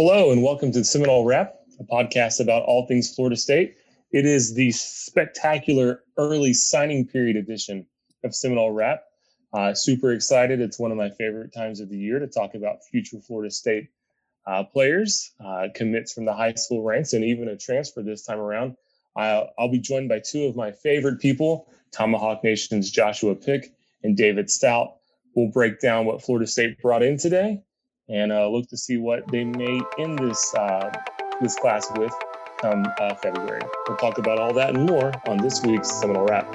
Hello, and welcome to Seminole Wrap, a podcast about all things Florida State. It is the spectacular early signing period edition of Seminole Wrap. Uh, super excited. It's one of my favorite times of the year to talk about future Florida State uh, players, uh, commits from the high school ranks, and even a transfer this time around. I'll, I'll be joined by two of my favorite people, Tomahawk Nation's Joshua Pick and David Stout. We'll break down what Florida State brought in today and uh, look to see what they may end this uh, this class with come uh, February. We'll talk about all that and more on this week's Seminole Wrap.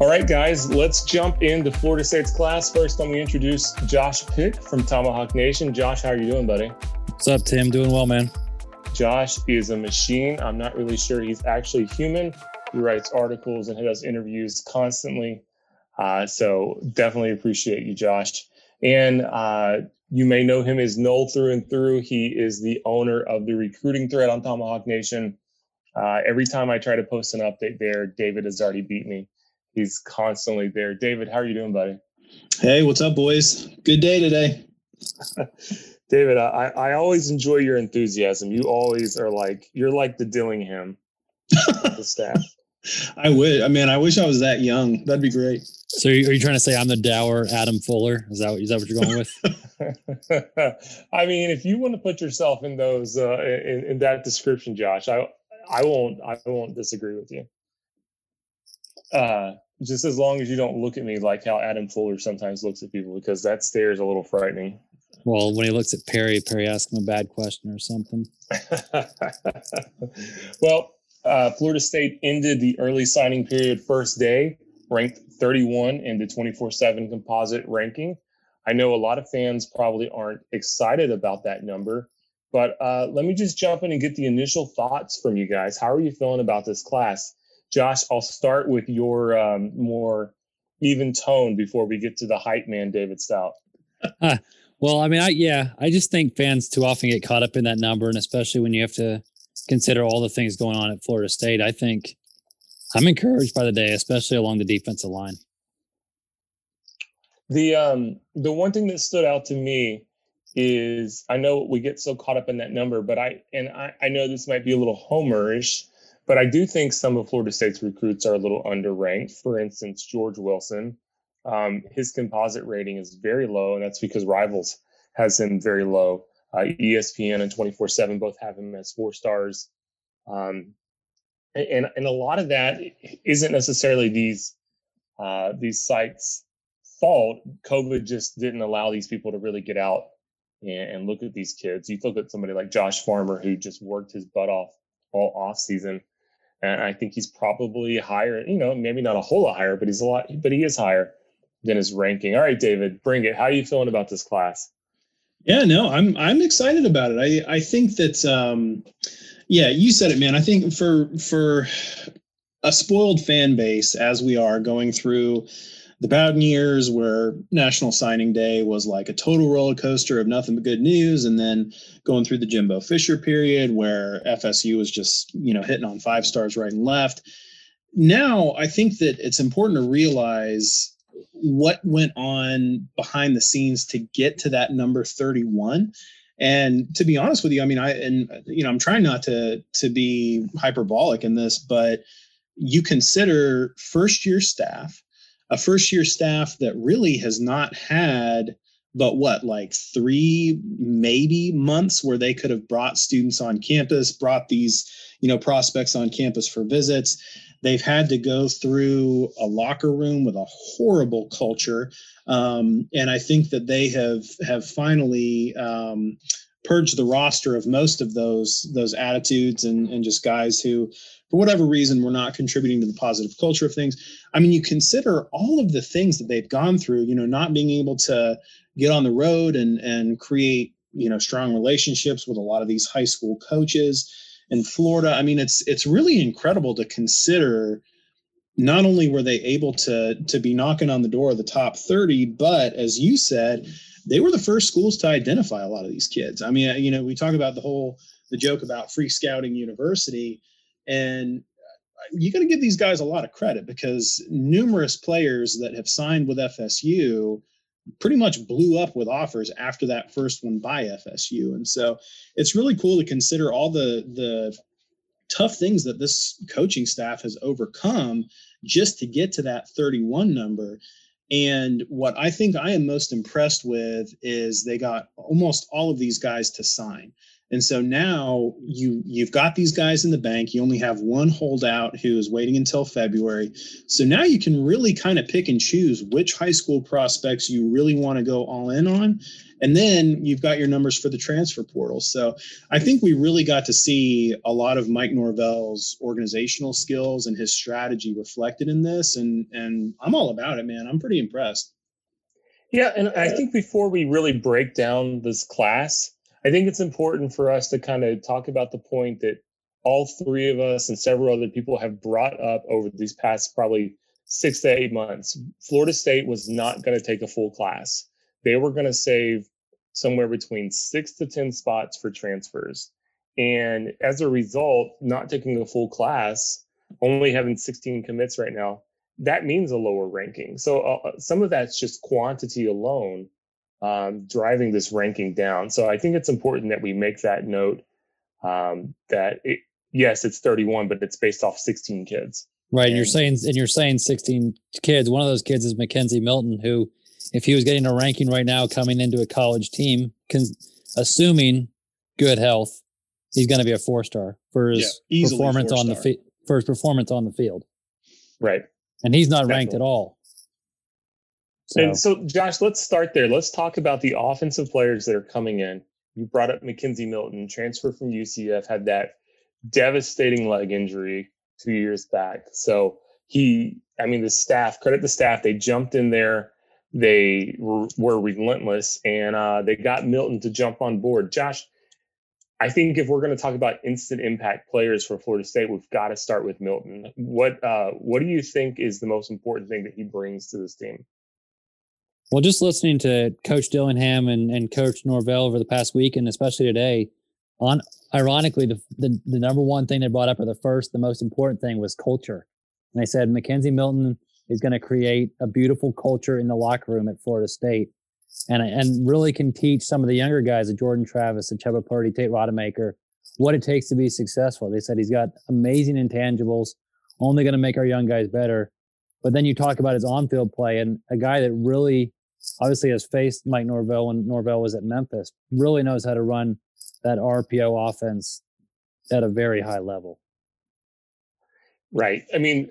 All right, guys, let's jump into Florida State's class. First, let me introduce Josh Pick from Tomahawk Nation. Josh, how are you doing, buddy? What's up, Tim? Doing well, man. Josh is a machine. I'm not really sure he's actually human. He writes articles and he does interviews constantly. Uh, so definitely appreciate you, Josh. And uh, you may know him as Nole through and through. He is the owner of the recruiting thread on Tomahawk Nation. Uh, every time I try to post an update there, David has already beat me. He's constantly there. David, how are you doing, buddy? Hey, what's up, boys? Good day today. David, I, I always enjoy your enthusiasm. You always are like you're like the Dillingham of the staff. I would. I mean, I wish I was that young. That'd be great. So, are you trying to say I'm the dour Adam Fuller? Is that is that what you're going with? I mean, if you want to put yourself in those uh, in, in that description, Josh, I I won't I won't disagree with you. Uh, just as long as you don't look at me like how Adam Fuller sometimes looks at people, because that stare is a little frightening. Well, when he looks at Perry, Perry asks him a bad question or something. well, uh, Florida State ended the early signing period first day, ranked 31 in the 24 7 composite ranking. I know a lot of fans probably aren't excited about that number, but uh, let me just jump in and get the initial thoughts from you guys. How are you feeling about this class? Josh, I'll start with your um, more even tone before we get to the hype man, David Stout. well, I mean, I yeah, I just think fans too often get caught up in that number, and especially when you have to consider all the things going on at Florida State, I think I'm encouraged by the day, especially along the defensive line. The um the one thing that stood out to me is I know we get so caught up in that number, but I and I, I know this might be a little homerish, but I do think some of Florida State's recruits are a little underranked. For instance, George Wilson, um, his composite rating is very low, and that's because Rivals has him very low. Uh, ESPN and 24 7 both have him as four stars. Um, and, and a lot of that isn't necessarily these uh, these sites' fault. COVID just didn't allow these people to really get out and, and look at these kids. You look at somebody like Josh Farmer who just worked his butt off all off season, and I think he's probably higher. You know, maybe not a whole lot higher, but he's a lot. But he is higher than his ranking. All right, David, bring it. How are you feeling about this class? Yeah, no, I'm I'm excited about it. I I think that um yeah, you said it, man. I think for for a spoiled fan base as we are going through the Bowden years where National Signing Day was like a total roller coaster of nothing but good news, and then going through the Jimbo Fisher period where FSU was just you know hitting on five stars right and left. Now I think that it's important to realize what went on behind the scenes to get to that number 31 and to be honest with you i mean i and you know i'm trying not to to be hyperbolic in this but you consider first year staff a first year staff that really has not had but what like three maybe months where they could have brought students on campus brought these you know prospects on campus for visits. They've had to go through a locker room with a horrible culture, um, and I think that they have have finally um, purged the roster of most of those those attitudes and and just guys who, for whatever reason, were not contributing to the positive culture of things. I mean, you consider all of the things that they've gone through. You know, not being able to get on the road and and create you know strong relationships with a lot of these high school coaches in Florida. I mean, it's it's really incredible to consider. Not only were they able to to be knocking on the door of the top 30, but as you said, they were the first schools to identify a lot of these kids. I mean, you know, we talk about the whole the joke about free scouting university, and uh, you got to give these guys a lot of credit because numerous players that have signed with FSU pretty much blew up with offers after that first one by FSU. And so it's really cool to consider all the the tough things that this coaching staff has overcome just to get to that 31 number. And what I think I am most impressed with is they got almost all of these guys to sign. And so now you you've got these guys in the bank. You only have one holdout who is waiting until February. So now you can really kind of pick and choose which high school prospects you really want to go all in on. And then you've got your numbers for the transfer portal. So I think we really got to see a lot of Mike Norvell's organizational skills and his strategy reflected in this. And and I'm all about it, man. I'm pretty impressed. Yeah, and I think before we really break down this class, I think it's important for us to kind of talk about the point that all three of us and several other people have brought up over these past probably six to eight months. Florida State was not going to take a full class. They were going to save somewhere between six to 10 spots for transfers. And as a result, not taking a full class, only having 16 commits right now, that means a lower ranking. So uh, some of that's just quantity alone um, driving this ranking down. So I think it's important that we make that note um, that it, yes, it's 31, but it's based off 16 kids. Right. And, and you're saying, and you're saying 16 kids. One of those kids is McKenzie Milton, who, if he was getting a ranking right now coming into a college team, can, assuming good health, he's going to be a four star for his yeah, performance on the field. For his performance on the field, right? And he's not Definitely. ranked at all. So. And so, Josh, let's start there. Let's talk about the offensive players that are coming in. You brought up McKenzie Milton, transfer from UCF, had that devastating leg injury two years back. So he, I mean, the staff, credit the staff, they jumped in there. They were, were relentless and uh, they got Milton to jump on board. Josh, I think if we're going to talk about instant impact players for Florida State, we've got to start with Milton. What uh, what do you think is the most important thing that he brings to this team? Well, just listening to Coach Dillingham and, and Coach Norvell over the past week, and especially today, on ironically, the, the, the number one thing they brought up, or the first, the most important thing was culture. And they said McKenzie Milton is going to create a beautiful culture in the locker room at Florida State, and and really can teach some of the younger guys, the Jordan Travis, the Chubba Purdy, Tate Rodemaker, what it takes to be successful. They said he's got amazing intangibles, only going to make our young guys better. But then you talk about his on-field play, and a guy that really obviously has faced Mike Norvell when Norvell was at Memphis, really knows how to run that RPO offense at a very high level. Right. I mean,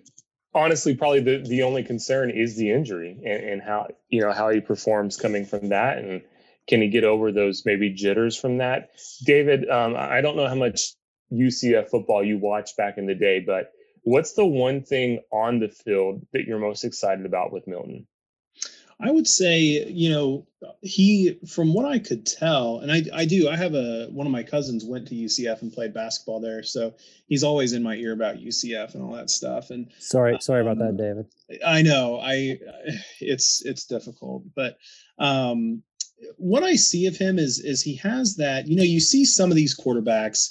honestly, probably the, the only concern is the injury and, and how, you know, how he performs coming from that. And can he get over those maybe jitters from that? David, um, I don't know how much UCF football you watched back in the day, but what's the one thing on the field that you're most excited about with Milton? I would say, you know, he, from what I could tell, and I, I do, I have a, one of my cousins went to UCF and played basketball there. So he's always in my ear about UCF and all that stuff. And sorry, sorry um, about that, um, David. I know I, it's, it's difficult, but, um, what I see of him is, is he has that, you know, you see some of these quarterbacks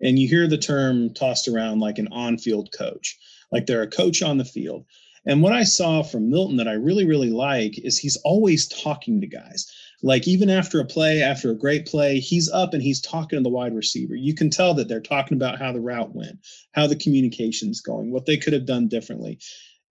and you hear the term tossed around like an on-field coach, like they're a coach on the field and what I saw from Milton that I really, really like is he's always talking to guys. Like even after a play, after a great play, he's up and he's talking to the wide receiver. You can tell that they're talking about how the route went, how the communication's going, what they could have done differently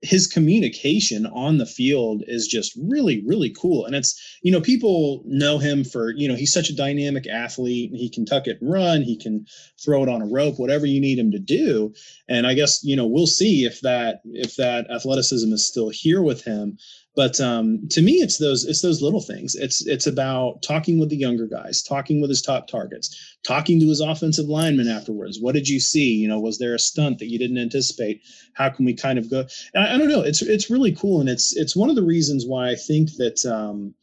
his communication on the field is just really really cool. And it's you know people know him for you know he's such a dynamic athlete he can tuck it and run. He can throw it on a rope whatever you need him to do. And i guess you know we'll see if that if that athleticism is still here with him but um, to me, it's those it's those little things. It's it's about talking with the younger guys, talking with his top targets, talking to his offensive lineman afterwards. What did you see? You know, was there a stunt that you didn't anticipate? How can we kind of go? I, I, don't know. It's it's really cool, and it's it's one of the reasons why I think that. Um,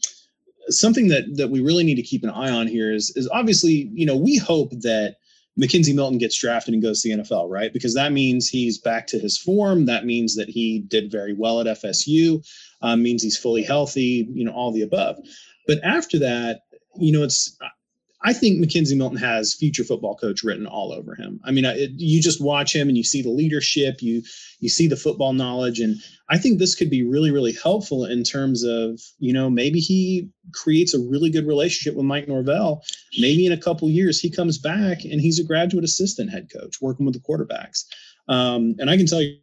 something that that we really need to keep an eye on here is is obviously you know we hope that McKenzie Milton gets drafted and goes to the NFL, right? Because that means he's back to his form. That means that he did very well at FSU um, means he's fully healthy, you know, all the above. But after that, you know, it's I think McKenzie Milton has future football coach written all over him. I mean, it, you just watch him and you see the leadership, you you see the football knowledge, and I think this could be really really helpful in terms of you know maybe he creates a really good relationship with Mike Norvell. Maybe in a couple years he comes back and he's a graduate assistant head coach working with the quarterbacks. Um, and I can tell you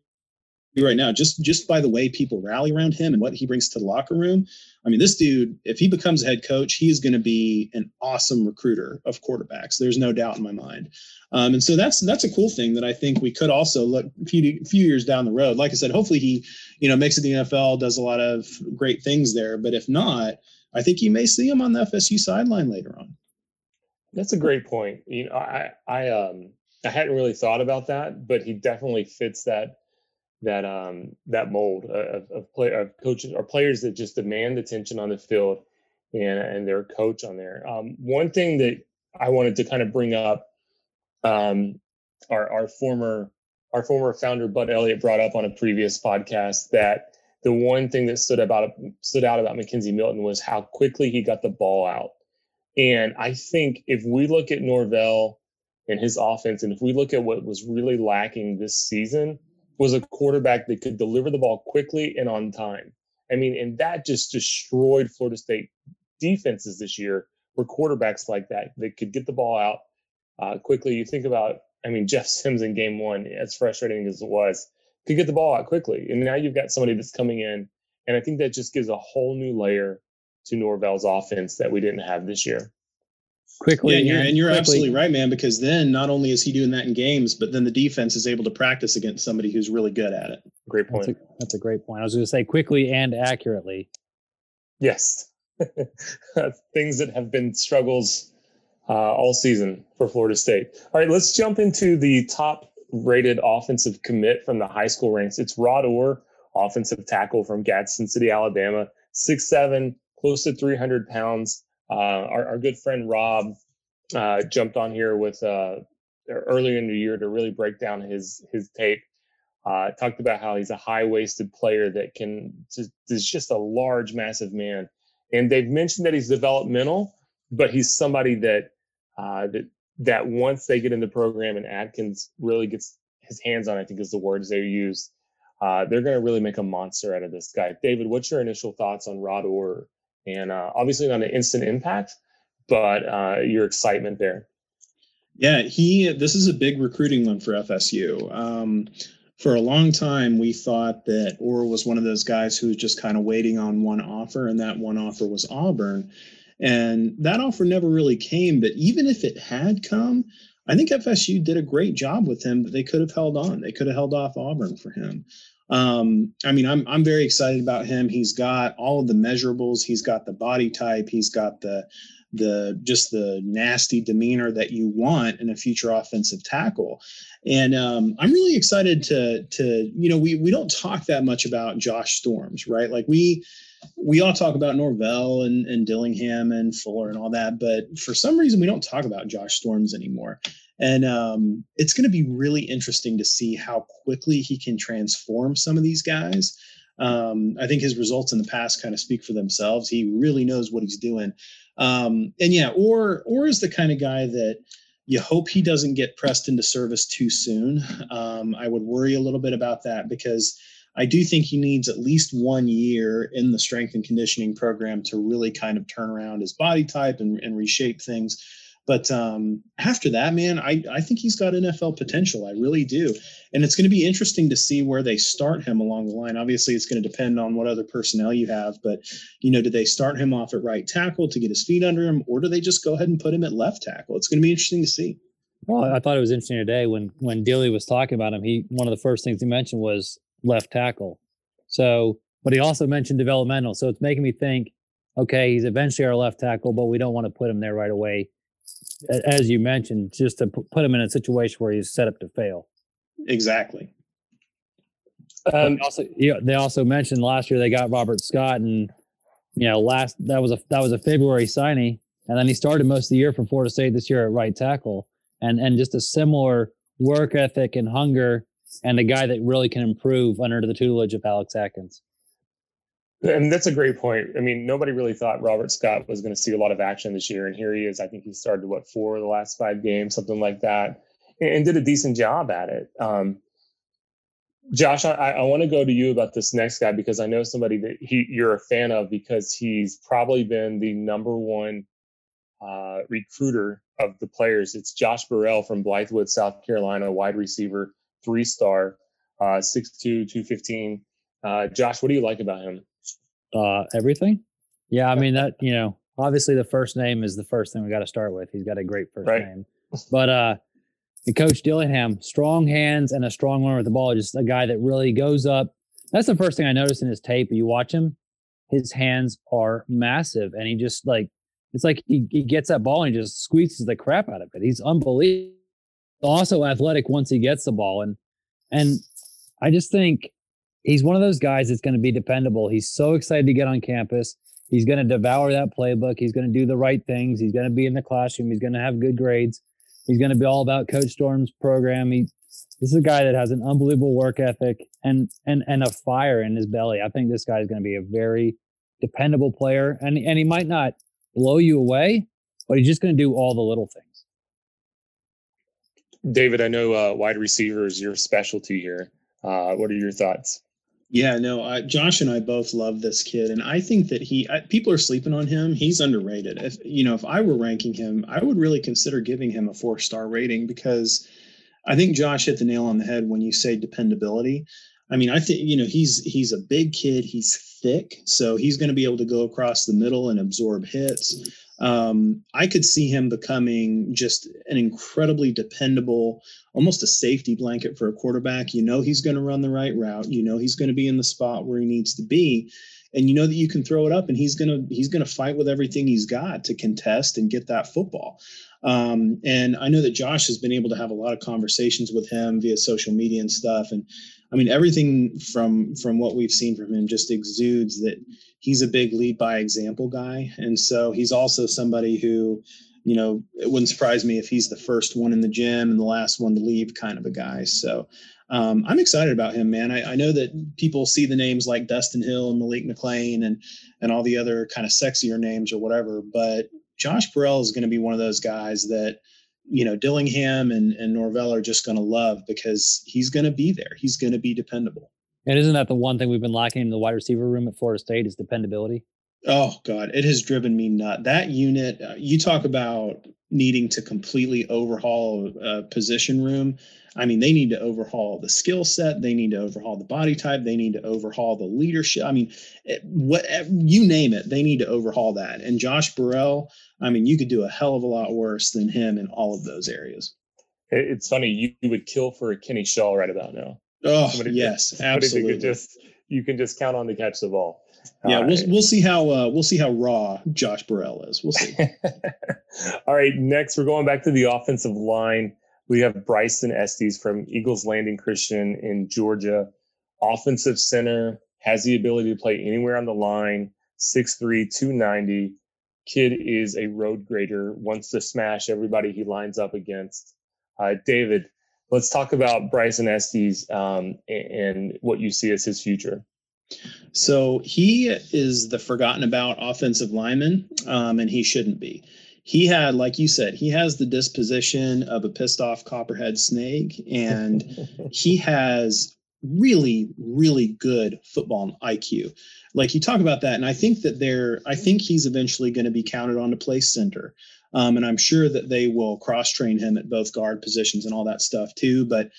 right now, just just by the way people rally around him and what he brings to the locker room. I mean, this dude, if he becomes a head coach, he is going to be an awesome recruiter of quarterbacks. There's no doubt in my mind. Um, and so that's that's a cool thing that I think we could also look a few, few years down the road. Like I said, hopefully he, you know, makes it the NFL, does a lot of great things there. But if not, I think you may see him on the FSU sideline later on. That's a great point. You know, I I um I hadn't really thought about that, but he definitely fits that that um, that mold of, of, play, of coaches or players that just demand attention on the field and and their coach on there. Um, one thing that I wanted to kind of bring up, um, our our former our former founder Bud Elliott brought up on a previous podcast that the one thing that stood about stood out about McKenzie Milton was how quickly he got the ball out. And I think if we look at Norvell and his offense, and if we look at what was really lacking this season, was a quarterback that could deliver the ball quickly and on time. I mean, and that just destroyed Florida State defenses this year were quarterbacks like that that could get the ball out uh, quickly. You think about, I mean, Jeff Sims in game one, as frustrating as it was, could get the ball out quickly. And now you've got somebody that's coming in. And I think that just gives a whole new layer to Norvell's offense that we didn't have this year quickly. Yeah, and you're, and you're absolutely right, man. Because then not only is he doing that in games, but then the defense is able to practice against somebody who's really good at it. Great point. That's a, that's a great point. I was going to say quickly and accurately. Yes, things that have been struggles uh, all season for Florida State. All right, let's jump into the top rated offensive commit from the high school ranks. It's Rod Orr, offensive tackle from Gadsden City, Alabama, six seven, close to 300 pounds. Uh, our, our, good friend Rob uh, jumped on here with uh, earlier in the year to really break down his his tape. Uh, talked about how he's a high waisted player that can just is just a large, massive man. And they've mentioned that he's developmental, but he's somebody that uh, that that once they get in the program and Atkins really gets his hands on, I think is the words they use. Uh, they're going to really make a monster out of this guy. David, what's your initial thoughts on Rod Orr and uh, obviously not an instant impact, but uh, your excitement there. Yeah, he. This is a big recruiting one for FSU. Um, for a long time, we thought that Orr was one of those guys who was just kind of waiting on one offer, and that one offer was Auburn. And that offer never really came. But even if it had come, I think FSU did a great job with him. That they could have held on. They could have held off Auburn for him. Um, I mean, I'm I'm very excited about him. He's got all of the measurables. He's got the body type. He's got the the just the nasty demeanor that you want in a future offensive tackle. And um, I'm really excited to to you know we we don't talk that much about Josh Storms, right? Like we we all talk about Norvell and, and Dillingham and Fuller and all that, but for some reason we don't talk about Josh Storms anymore. And um, it's going to be really interesting to see how quickly he can transform some of these guys. Um, I think his results in the past kind of speak for themselves. He really knows what he's doing. Um, and yeah, or Orr is the kind of guy that you hope he doesn't get pressed into service too soon. Um, I would worry a little bit about that because I do think he needs at least one year in the strength and conditioning program to really kind of turn around his body type and, and reshape things but um, after that, man, I, I think he's got NFL potential. I really do. And it's going to be interesting to see where they start him along the line. Obviously, it's going to depend on what other personnel you have. But, you know, do they start him off at right tackle to get his feet under him, or do they just go ahead and put him at left tackle? It's going to be interesting to see. Well, I thought it was interesting today when when Dilly was talking about him. He one of the first things he mentioned was left tackle. So, but he also mentioned developmental. So it's making me think, okay, he's eventually our left tackle, but we don't want to put him there right away as you mentioned, just to put him in a situation where he's set up to fail. Exactly. Um, also, you know, they also mentioned last year they got Robert Scott, and you know, last that was a that was a February signing, and then he started most of the year for Florida State this year at right tackle, and and just a similar work ethic and hunger, and a guy that really can improve under the tutelage of Alex Atkins. And that's a great point. I mean, nobody really thought Robert Scott was going to see a lot of action this year, and here he is. I think he started what four of the last five games, something like that, and, did a decent job at it. Um, Josh, I, I want to go to you about this next guy because I know somebody that he you're a fan of because he's probably been the number one uh, recruiter of the players. It's Josh Burrell from Blythewood, South Carolina, wide receiver, three star, uh, 6'2", 215. Uh, Josh, what do you like about him? Uh, everything. Yeah, I mean that you know obviously the first name is the first thing we got to start with. He's got a great first right. name, but uh, the coach Dillingham, strong hands and a strong runner with the ball. Just a guy that really goes up. That's the first thing I noticed in his tape. You watch him, his hands are massive, and he just like it's like he, he gets that ball and he just squeezes the crap out of it. He's unbelievable. Also athletic once he gets the ball, and and I just think he's one of those guys that's going to be dependable. He's so excited to get on campus. He's going to devour that playbook. He's going to do the right things. He's going to be in the classroom. He's going to have good grades. He's going to be all about Coach Storm's program. He, this is a guy that has an unbelievable work ethic and and and a fire in his belly. I think this guy is going to be a very dependable player, and and he might not blow you away, but he's just going to do all the little things. David, I know uh, wide receiver is your specialty here. Uh, what are your thoughts? Yeah, no, I, Josh and I both love this kid, and I think that he I, people are sleeping on him. He's underrated. If you know, if I were ranking him, I would really consider giving him a four star rating because I think Josh hit the nail on the head when you say dependability. I mean, I think you know he's he's a big kid. He's thick, so he's going to be able to go across the middle and absorb hits. Um, I could see him becoming just an incredibly dependable, almost a safety blanket for a quarterback. You know he's going to run the right route. You know he's going to be in the spot where he needs to be, and you know that you can throw it up, and he's gonna he's gonna fight with everything he's got to contest and get that football. Um, and I know that Josh has been able to have a lot of conversations with him via social media and stuff, and I mean, everything from from what we've seen from him just exudes that he's a big lead by example guy, and so he's also somebody who, you know, it wouldn't surprise me if he's the first one in the gym and the last one to leave, kind of a guy. So. Um, I'm excited about him, man. I, I, know that people see the names like Destyn Hill and Malik McClain and and all the other kind of sexier names or whatever, but Josh Burrell is going to be one of those guys that you know Dillingham and, and Norvell are just going to love because he's going to be there. He's going to be dependable. And isn't that the one thing we've been lacking in the wide receiver room at Florida State is dependability? Oh God, it has driven me nut. That unit, uh, you talk about needing to completely overhaul a position room. I mean, they need to overhaul the skill set. They need to overhaul the body type. They need to overhaul the leadership. I mean, it, what eh, you name it, they need to overhaul that. And Josh Burrell, I mean, you could do a hell of a lot worse than him in all of those areas. It's funny you, you would kill for a Kenny Shaw right about now. Oh somebody yes, absolutely. just you can just count on to catch the ball. Yeah, we'll we'll see how uh, we'll see how raw Josh Burrell is. We'll see. All right, next we're going back to the offensive line. We have Bryson Estes from Eagles Landing Christian in Georgia. Offensive center, has the ability to play anywhere on the line, 6'3, 290. Kid is a road grader, wants to smash everybody he lines up against. Uh, David, let's talk about Bryson Estes um, and what you see as his future. So he is the forgotten about offensive lineman, um, and he shouldn't be he had, like you said, he has the disposition of a pissed off copperhead snake, and he has really, really good football IQ. Like you talk about that, and I think that they're, I think he's eventually going to be counted on to play center. Um, and I'm sure that they will cross train him at both guard positions and all that stuff too. But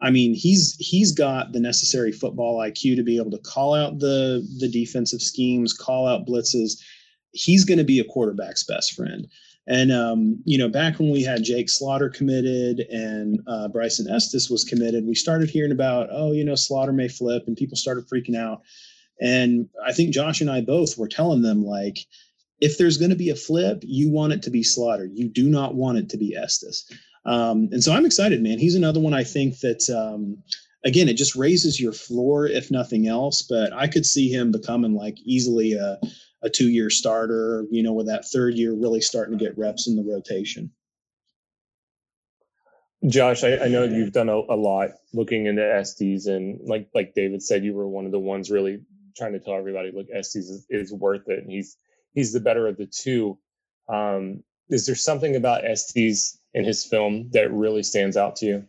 I mean, he's he's got the necessary football IQ to be able to call out the the defensive schemes, call out blitzes. He's going to be a quarterback's best friend. And um, you know, back when we had Jake Slaughter committed and uh, Bryson Estes was committed, we started hearing about, oh, you know, Slaughter may flip, and people started freaking out. And I think Josh and I both were telling them like, if there's going to be a flip, you want it to be Slaughter. You do not want it to be Estes. Um, and so I'm excited, man. He's another one I think that. Um, again, it just raises your floor, if nothing else. But I could see him becoming like easily a, a two year starter, you know, with that third year really starting to get reps in the rotation. Josh, I, I know you've done a, a, lot looking into Estes, and like like David said, you were one of the ones really trying to tell everybody, look, Estes is, is worth it, and he's he's the better of the two. Um, is there something about Estes in his film that really stands out to you?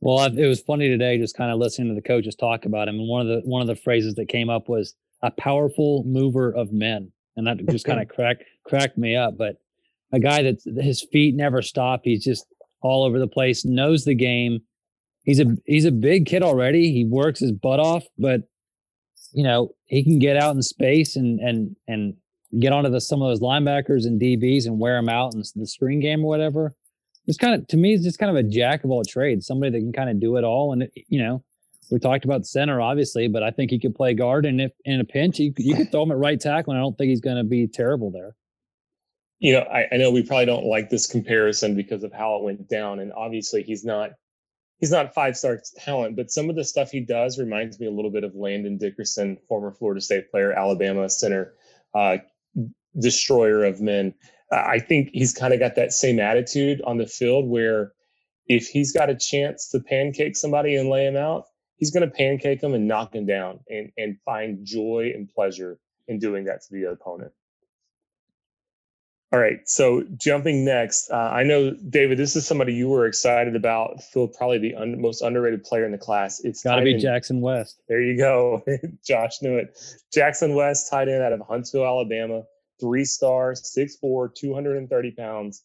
Well, it was funny today, just kind of listening to the coaches talk about him, and one of the one of the phrases that came up was a powerful mover of men, and that just kind of cracked cracked me up. But a guy that his feet never stop, he's just all over the place, knows the game. He's a he's a big kid already. He works his butt off, but you know he can get out in space and and and get onto the, some of those linebackers and DBs and wear them out in the screen game or whatever. It's kind of to me, it's just kind of a jack of all trades. Somebody that can kind of do it all. And you know, we talked about center obviously, but I think he could play guard. And if in a pinch, you, you could throw him at right tackle, and I don't think he's going to be terrible there. You know, I, I know we probably don't like this comparison because of how it went down, and obviously he's not he's not five star talent, but some of the stuff he does reminds me a little bit of Landon Dickerson, former Florida State player, Alabama center, uh, destroyer of men. I think he's kind of got that same attitude on the field where if he's got a chance to pancake somebody and lay him out, he's going to pancake him and knock him down and, and find joy and pleasure in doing that to the opponent. All right, so jumping next, uh, I know David, this is somebody you were excited about. Phil, probably the un- most underrated player in the class. It's got to be Jackson West. There you go, Josh knew it. Jackson West, tight end out of Huntsville, Alabama three star, 6'4, 230 pounds.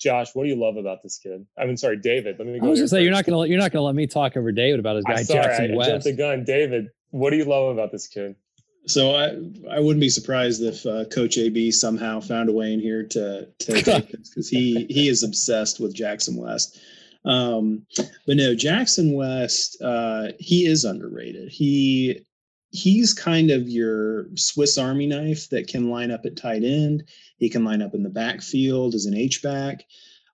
Josh, what do you love about this kid? I mean, sorry, David. Let me. Go I was gonna say you're not gonna you're not gonna let me talk over David about his guy I'm sorry, Jackson I West. Jumped the gun, David. What do you love about this kid? So I I wouldn't be surprised if uh, Coach AB somehow found a way in here to to because he he is obsessed with Jackson West. Um, but no, Jackson West, uh, he is underrated. He he's kind of your Swiss Army knife that can line up at tight end. He can line up in the backfield as an H back.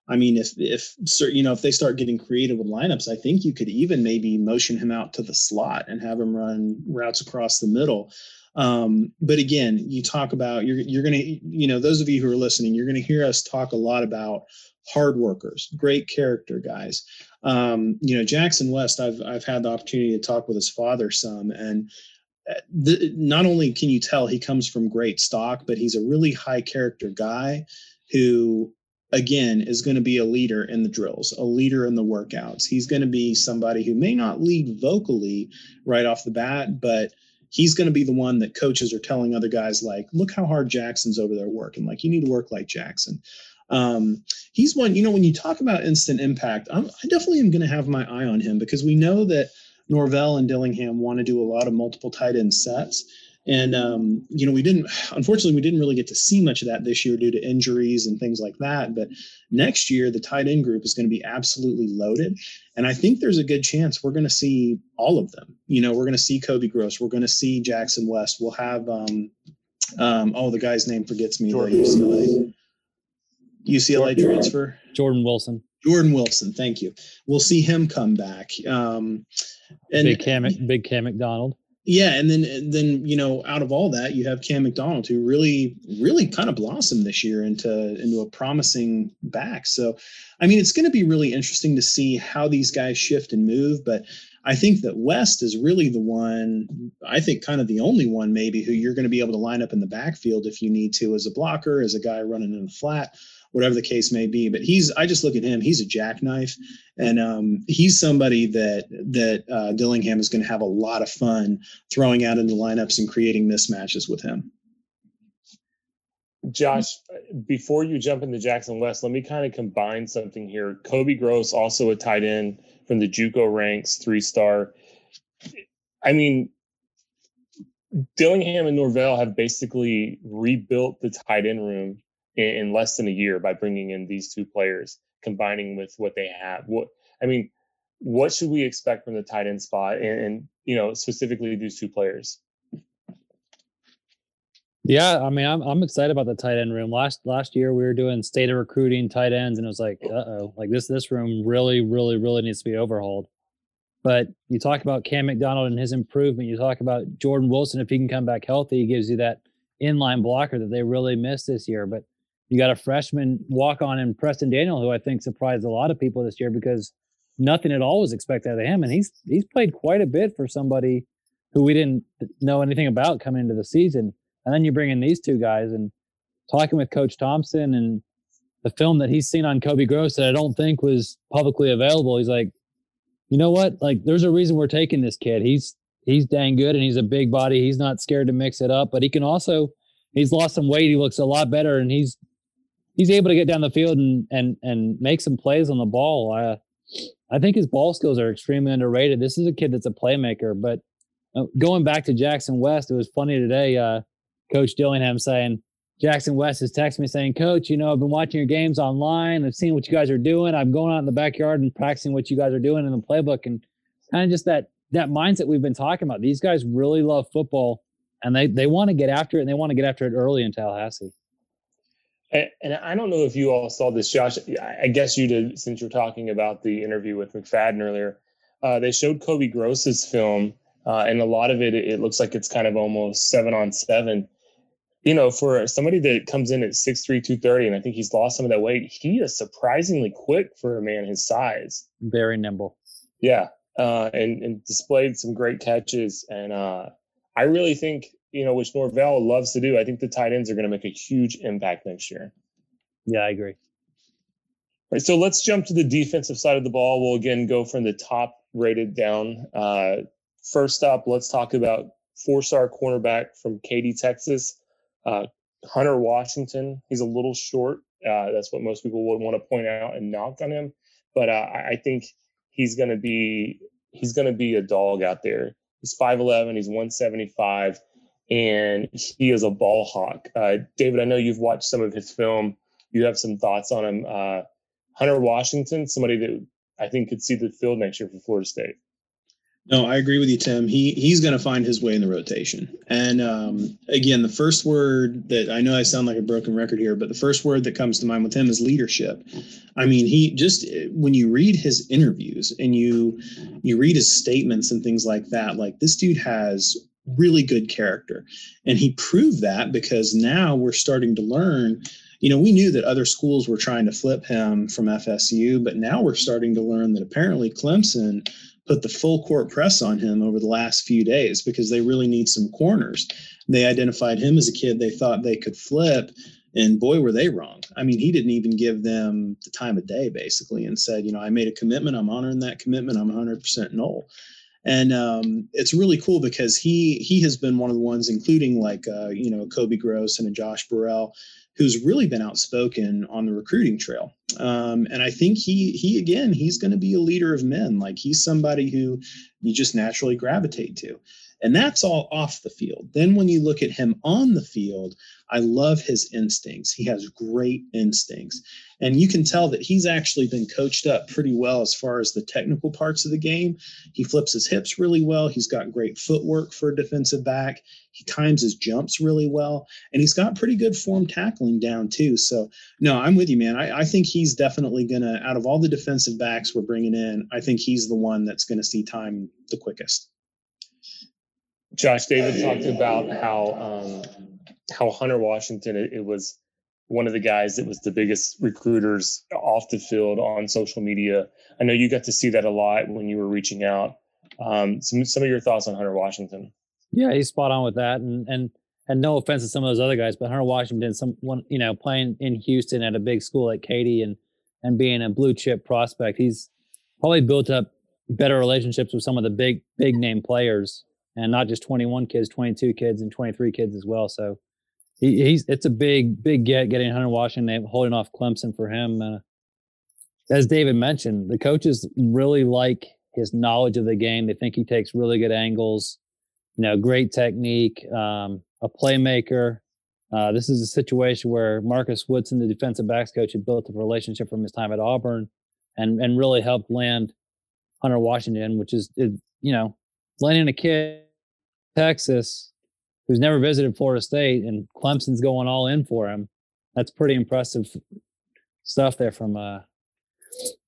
I mean, if if you know if they start getting creative with lineups, I think you could even maybe motion him out to the slot and have him run routes across the middle. Um, but again, you talk about you're you're gonna you know those of you who are listening, you're gonna hear us talk a lot about hard workers, great character guys. Um, you know, Jackson West, I've I've had the opportunity to talk with his father some, and not only can you tell he comes from great stock, but he's a really high character guy who, again, is going to be a leader in the drills, a leader in the workouts. He's going to be somebody who may not lead vocally right off the bat, but he's going to be the one that coaches are telling other guys, like, look how hard Jackson's over there working. Like, you need to work like Jackson. Um, he's one, you know, when you talk about instant impact, I'm, I definitely am going to have my eye on him because we know that Norvell and Dillingham want to do a lot of multiple tight end sets. And um, you know, we didn't. Unfortunately, we didn't really get to see much of that this year due to injuries and things like that. But next year, the tight end group is going to be absolutely loaded, and I think there's a good chance we're going to see all of them. You know, we're going to see Kobe Gross, we're going to see Jackson West. We'll have um, um, oh, the guy's name forgets me. Jordan. UCLA, UCLA transfer. Jordan Wilson. Jordan Wilson, thank you. We'll see him come back. Um, and big Cam, big Cam McDonald. Yeah, and then then you know, out of all that, you have Cam McDonald, who really, really kind of blossomed this year into into a promising back. So, I mean, it's going to be really interesting to see how these guys shift and move. But I think that West is really the one. I think kind of the only one maybe who you're going to be able to line up in the backfield if you need to as a blocker, as a guy running in the flat whatever the case may be. But he's, I just look at him, he's a jackknife. And um, he's somebody that, that uh, Dillingham is going to have a lot of fun throwing out into lineups and creating mismatches with him. Josh, before you jump into Jackson West, let me kind of combine something here. Kobe Gross, also a tight end from the JUCO ranks, three star. I mean, Dillingham and Norvell have basically rebuilt the tight end room in, less than a year by bringing in these two players, combining with what they have. What I mean, what should we expect from the tight end spot, and, and you know specifically these two players? Yeah, I mean, I'm I'm excited about the tight end room. Last last year we were doing state of recruiting tight ends, and it was like, uh oh, like this this room really, really, really needs to be overhauled. But you talk about Cam McDonald and his improvement. You talk about Jordan Wilson if he can come back healthy, he gives you that inline blocker that they really missed this year. But you got a freshman walk on in Preston Daniel, who I think surprised a lot of people this year because nothing at all was expected out of him, and he's he's played quite a bit for somebody who we didn't know anything about coming into the season. And then you bring in these two guys and talking with Coach Thomsen and the film that he's seen on Kobe Gross that I don't think was publicly available. He's like, you know what? Like, there's a reason we're taking this kid. He's he's dang good and he's a big body. He's not scared to mix it up, but he can also he's lost some weight. He looks a lot better and he's he's able to get down the field and and and make some plays on the ball. Uh, I think his ball skills are extremely underrated. This is a kid that's a playmaker. But uh, going back to Jackson West, it was funny today. Uh, Coach Dillingham saying Jackson West has texted me saying, Coach, you know, I've been watching your games online. I've seen what you guys are doing. I'm going out in the backyard and practicing what you guys are doing in the playbook. And kind of just that that mindset we've been talking about. These guys really love football and they they want to get after it and they want to get after it early in Tallahassee. And, I don't know if you all saw this, Josh. I guess you did, since you're talking about the interview with McFadden earlier. Uh, they showed Kobe Gross's film, uh, and a lot of it, it looks like it's kind of almost seven on seven you know, for somebody that comes in at 6'3, 230, and I think he's lost some of that weight, he is surprisingly quick for a man his size. Very nimble. Yeah. Uh, and, and displayed some great catches. And uh, I really think, you know, which Norvell loves to do, I think the tight ends are going to make a huge impact next year. Yeah, I agree. All right, so let's jump to the defensive side of the ball. We'll again go from the top rated down. Uh, first up, let's talk about four star cornerback from Katy, Texas, uh, Hunter Washington, he's a little short. Uh, that's what most people would want to point out and knock on him. But uh, I think he's going to be he's going to be a dog out there. He's 5'11, he's 175, and he is a ball hawk. Uh, David, I know you've watched some of his film. You have some thoughts on him. Uh, Hunter Washington, somebody that I think could see the field next year for Florida State. No, I agree with you, Tim. He he's going to find his way in the rotation. And um, again, the first word that I know I sound like a broken record here, but the first word that comes to mind with him is leadership. I mean, he just when you read his interviews and you you read his statements and things like that, like this dude has really good character, and he proved that because now we're starting to learn you know, we knew that other schools were trying to flip him from FSU, but now we're starting to learn that apparently Clemson put the full court press on him over the last few days because they really need some corners. They identified him as a kid they thought they could flip. And boy, were they wrong. I mean, he didn't even give them the time of day, basically, and said, you know, I made a commitment. I'm honoring that commitment. I'm 100% Nole. And um, it's really cool because he he has been one of the ones, including like uh, you know Kobe Gross and a Josh Burrell, who's really been outspoken on the recruiting trail. Um, and I think he he again he's going to be a leader of men. Like he's somebody who you just naturally gravitate to. And that's all off the field. Then when you look at him on the field, I love his instincts. He has great instincts. And you can tell that he's actually been coached up pretty well as far as the technical parts of the game. He flips his hips really well. He's got great footwork for a defensive back. He times his jumps really well. And he's got pretty good form tackling down too. So, no, I'm with you, man. I, I think he's definitely going to, out of all the defensive backs we're bringing in, I think he's the one that's going to see time the quickest. Josh David talked about how um, how Hunter Washington it, it, was one of the guys that was the biggest recruiters off the field on social media. I know you got to see that a lot when you were reaching out. Um, some some of your thoughts on Hunter Washington? Yeah, he's spot on with that, and and and no offense to some of those other guys, but Hunter Washington, some one you know playing in Houston at a big school like Katy and and being a blue chip prospect, he's probably built up better relationships with some of the big big name players and not just 21 kids, 22 kids, and 23 kids as well. So he, he's it's a big big get getting Hunter Washington holding off Clemson for him. Uh, as David mentioned, the coaches really like his knowledge of the game. They think he takes really good angles, you know, great technique, um, a playmaker. Uh, this is a situation where Marcus Woodson, the defensive backs coach, had built a relationship from his time at Auburn, and and really helped land Hunter Washington, which is, is you know landing a kid Texas who's never visited Florida State and Clemson's going all in for him. That's pretty impressive stuff there from uh,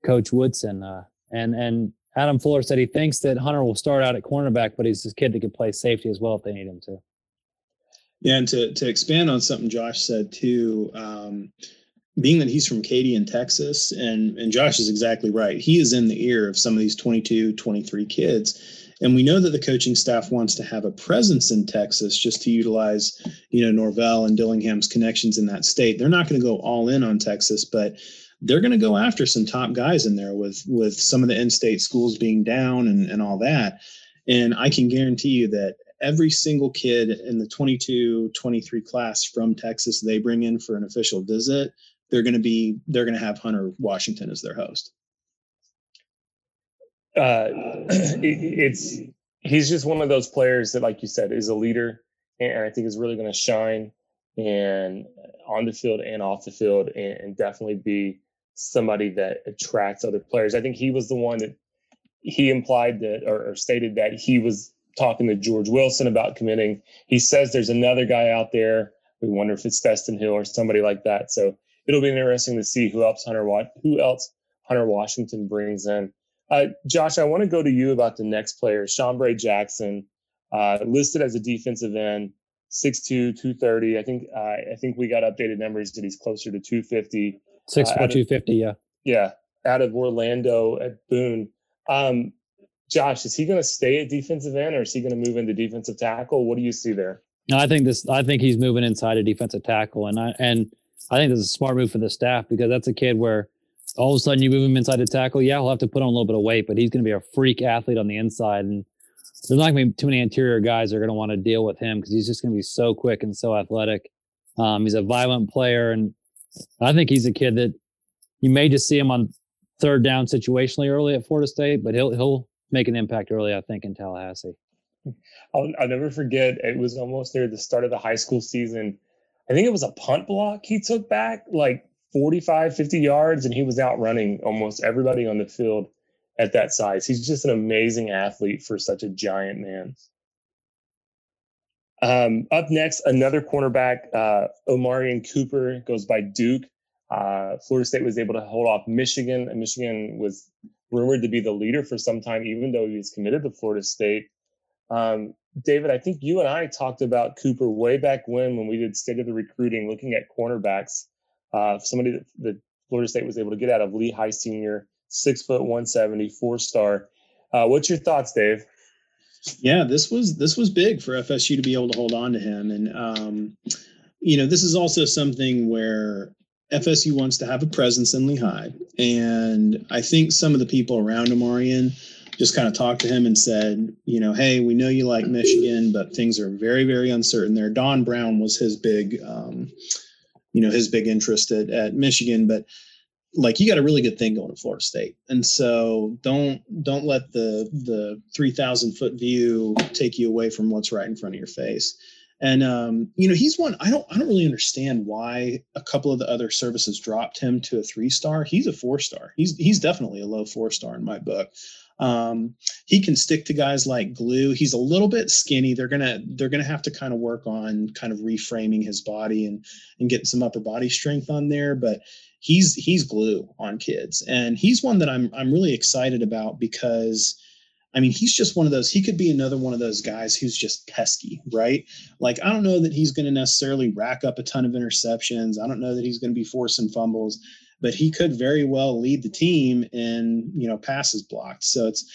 Coach Woodson. Uh, and and Adam Fuller said he thinks that Hunter will start out at cornerback, but he's a kid that could play safety as well if they need him to. Yeah, and to to expand on something Josh said too, um, being that he's from Katy in Texas, and and Josh is exactly right. He is in the ear of some of these 22, 23 kids And we know that the coaching staff wants to have a presence in Texas just to utilize, you know, Norvell and Dillingham's connections in that state. They're not going to go all in on Texas, but they're going to go after some top guys in there with with some of the in-state schools being down and, and all that. And I can guarantee you that every single kid in the 22 23 class from texas they bring in for an official visit they're going to be they're going to have hunter washington as their host uh, it, it's he's just one of those players that, like you said, is a leader, and I think is really going to shine and on the field and off the field, and, and definitely be somebody that attracts other players. I think he was the one that he implied that or, or stated that he was talking to George Wilson about committing. He says there's another guy out there. We wonder if it's Destyn Hill or somebody like that. So it'll be interesting to see who else Hunter who else Hunter Washington brings in. Uh, Josh, I want to go to you about the next player, Shambre Jackson, uh, listed as a defensive end, 6'2", 230. I think uh, I think we got updated numbers that he's closer to 250. 6'4", uh, 250, yeah. Yeah, out of Orlando at Boone. Um, Josh, is he going to stay at defensive end or is he going to move into defensive tackle? What do you see there? No, I think this. I think he's moving inside a defensive tackle, and I and I think this is a smart move for the staff because that's a kid where all of a sudden you move him inside the tackle. Yeah, he'll have to put on a little bit of weight, but he's going to be a freak athlete on the inside. And there's not going to be too many interior guys that are going to want to deal with him because he's just going to be so quick and so athletic. Um, he's a violent player, and I think he's a kid that you may just see him on third down situationally early at Florida State, but he'll he'll make an impact early, I think, in Tallahassee. I'll, I'll never forget. It was almost near the start of the high school season. I think it was a punt block he took back, like 45, 50 yards, and he was out running almost everybody on the field at that size. He's just an amazing athlete for such a giant man. Um, up next, another cornerback, uh, Omarion Cooper, goes by Duke. Uh, Florida State was able to hold off Michigan, and Michigan was rumored to be the leader for some time, even though he was committed to Florida State. Um, David, I think you and I talked about Cooper way back when, when we did state of the recruiting, looking at cornerbacks uh, somebody that, that, Florida State was able to get out of Lehigh Senior, six foot 170, four star. Uh, what's your thoughts, Dave? Yeah, this was this was big for FSU to be able to hold on to him, and um, you know this is also something where FSU wants to have a presence in Lehigh, and I think some of the people around Omarion just kind of talked to him and said, you know, hey, we know you like Michigan, but things are very, very uncertain there. Don Brown was his big um, you know his big interest at, at Michigan, but like you got a really good thing going at Florida State, and so don't don't let the the three thousand foot view take you away from what's right in front of your face. And um, you know he's one I don't I don't really understand why a couple of the other services dropped him to a three star. He's a four star. He's he's definitely a low four star in my book. Um, he can stick to guys like glue. He's a little bit skinny. They're gonna they're gonna have to kind of work on kind of reframing his body and and getting some upper body strength on there. But he's he's glue on kids, and he's one that I'm I'm really excited about because. I mean, he's just one of those. He could be another one of those guys who's just pesky, right? Like, I don't know that he's going to necessarily rack up a ton of interceptions. I don't know that he's going to be forcing fumbles, but he could very well lead the team in you know passes blocked. So it's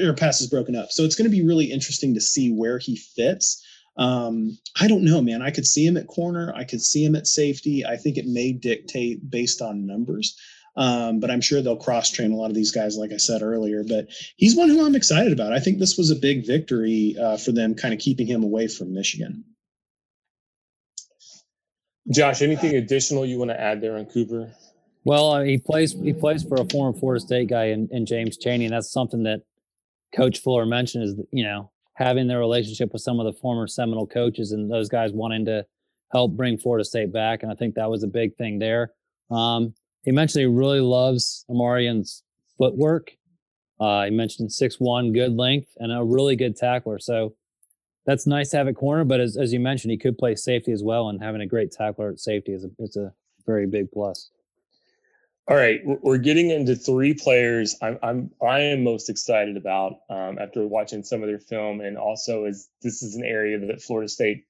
or passes broken up. So it's going to be really interesting to see where he fits. Um, I don't know, man. I could see him at corner. I could see him at safety. I think it may dictate based on numbers. Um, but I'm sure they'll cross train a lot of these guys, like I said earlier. But he's one who I'm excited about. I think this was a big victory uh, for them, kind of keeping him away from Michigan. Josh, anything additional you want to add there on Cooper? Well, uh, he plays he plays for a former Florida State guy in, in James Chaney, and that's something that Coach Fuller mentioned is you know having the relationship with some of the former Seminole coaches and those guys wanting to help bring Florida State back, and I think that was a big thing there. Um, he mentioned he really loves Omarion's footwork. Uh, he mentioned six one, good length, and a really good tackler. So that's nice to have at corner. But as, as you mentioned, he could play safety as well, and having a great tackler at safety is a, is a very big plus. All right, we're getting into three players. I'm I'm I am most excited about um, after watching some of their film, and also as this is an area that Florida State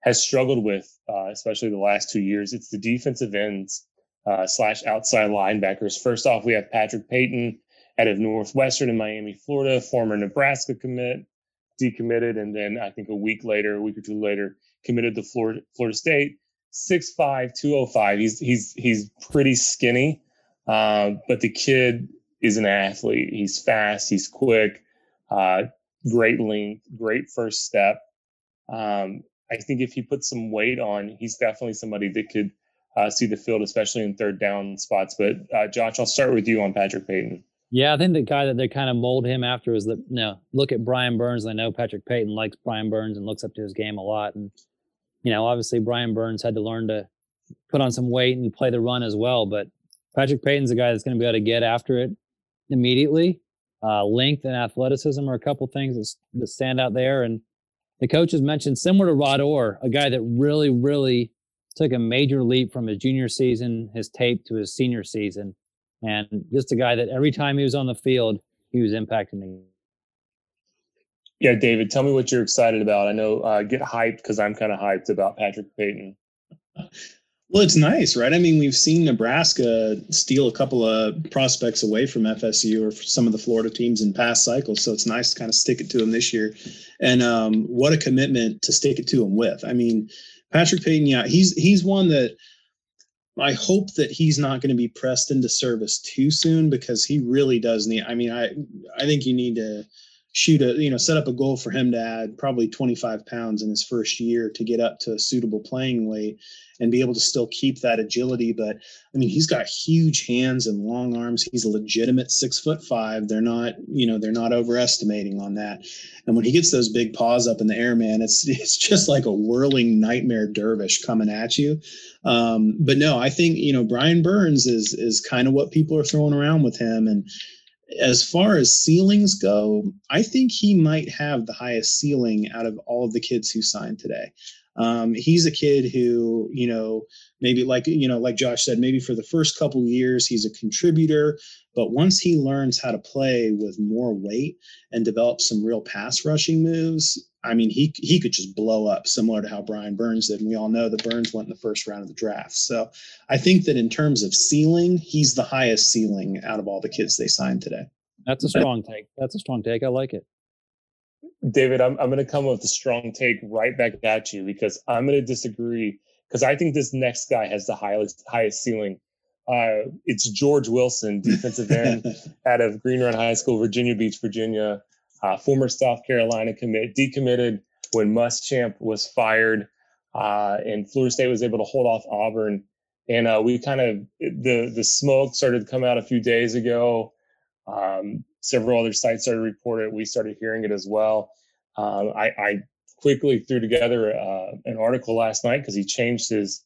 has struggled with, uh, especially the last two years. It's the defensive ends uh, slash outside linebackers. First off, we have Patrick Payton out of Northwestern in Miami, Florida, former Nebraska commit, decommitted, and then I think a week later, a week or two later, committed to Florida, Florida State. 6'5", 205. He's he's he's pretty skinny, uh, but the kid is an athlete. He's fast. He's quick. Uh, great length. Great first step. Um, I think if he puts some weight on, he's definitely somebody that could uh, see the field, especially in third down spots. But uh, Josh, I'll start with you on Patrick Payton. Yeah, I think the guy that they kind of mold him after is the you know, look at Brian Burns. I know Patrick Payton likes Brian Burns and looks up to his game a lot. And, you know, obviously Brian Burns had to learn to put on some weight and play the run as well. But Patrick Payton's a guy that's going to be able to get after it immediately. Uh, length and athleticism are a couple things that, stand out there. And the coaches mentioned similar to Rod Orr, a guy that really, really took a major leap from his junior season, his tape to his senior season and just a guy that every time he was on the field, he was impacting the game. yeah, David, tell me what you're excited about. I know uh, get hyped because I'm kind of hyped about Patrick Payton. Well, it's nice, right? I mean, we've seen Nebraska steal a couple of prospects away from FSU or some of the Florida teams in past cycles. So it's nice to kind of stick it to them this year. And um, what a commitment to stick it to them with. I mean, Patrick Payton, yeah, he's he's one that I hope that he's not going to be pressed into service too soon because he really does need. I mean, I I think you need to shoot a you know set up a goal for him to add probably 25 pounds in his first year to get up to a suitable playing weight and be able to still keep that agility. But I mean, he's got huge hands and long arms. He's a legitimate six foot five. They're not, you know, they're not overestimating on that. And when he gets those big paws up in the air, man, it's it's just like a whirling nightmare dervish coming at you. Um, but no, I think you know Brian Burns is is kind of what people are throwing around with him and as far as ceilings go, I think he might have the highest ceiling out of all of the kids who signed today. Um, he's a kid who, you know, maybe like you know, like Josh said, maybe for the first couple years he's a contributor, but once he learns how to play with more weight and develop some real pass rushing moves, I mean, he he could just blow up, similar to how Brian Burns did. And we all know that Burns went in the first round of the draft. So I think that in terms of ceiling, he's the highest ceiling out of all the kids they signed today. That's a strong take. That's a strong take. I like it. David, I'm, I'm going to come with a strong take right back at you because I'm going to disagree because I think this next guy has the highest highest ceiling. Uh, it's George Wilson, defensive end out of Green Run High School, Virginia Beach, Virginia, uh, former South Carolina commit, decommitted when Muschamp was fired, uh, and Florida State was able to hold off Auburn. And uh, we kind of the the smoke started to come out a few days ago. Um, several other sites started to report it. We started hearing it as well. Uh, I, I, quickly threw together uh, an article last night because he changed his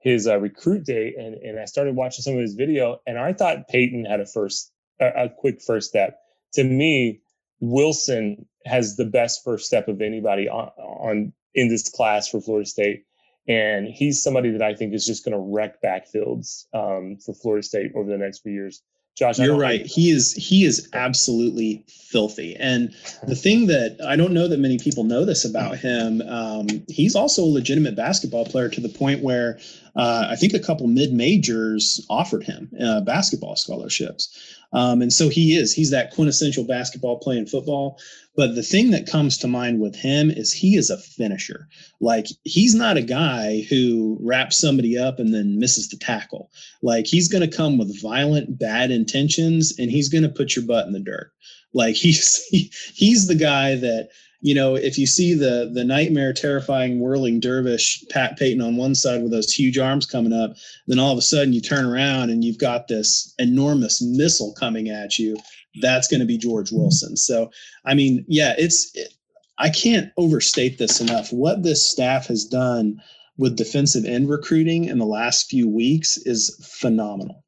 his uh, recruit date, and, and I started watching some of his video, and I thought Payton had a first a, a quick first step. To me, Wilson has the best first step of anybody on, on in this class for Florida State. And he's somebody that I think is just going to wreck backfields um, for Florida State over the next few years. Josh, you're right. He is he is absolutely filthy. And the thing that I don't know that many people know this about him, um, he's also a legitimate basketball player to the point where uh, I think a couple mid majors offered him uh, basketball scholarships. Um, and so he is, he's that quintessential basketball playing football. But the thing that comes to mind with him is he is a finisher. Like he's not a guy who wraps somebody up and then misses the tackle. Like he's going to come with violent, bad intentions and he's going to put your butt in the dirt. Like he's he, he's the guy that you know, if you see the the nightmare, terrifying, whirling dervish Pat Payton on one side with those huge arms coming up, then all of a sudden you turn around and you've got this enormous missile coming at you. That's going to be George Wilson. So, I mean, yeah, it's. It, I can't overstate this enough. What this staff has done with defensive end recruiting in the last few weeks is phenomenal.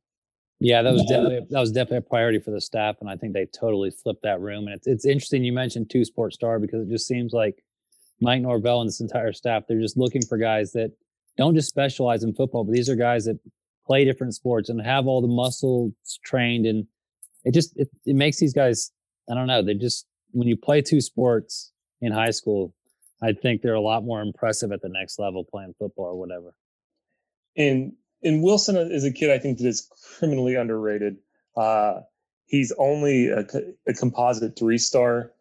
Yeah, that was definitely that was definitely a priority for the staff, and I think they totally flipped that room. And it's it's interesting you mentioned two sports star because it just seems like Mike Norvell and this entire staff they're just looking for guys that don't just specialize in football, but these are guys that play different sports and have all the muscles trained, and it just it, it makes these guys I don't know they just when you play two sports in high school, I think they're a lot more impressive at the next level playing football or whatever. And and Wilson is a kid I think that is criminally underrated. Uh, he's only a, a composite three star.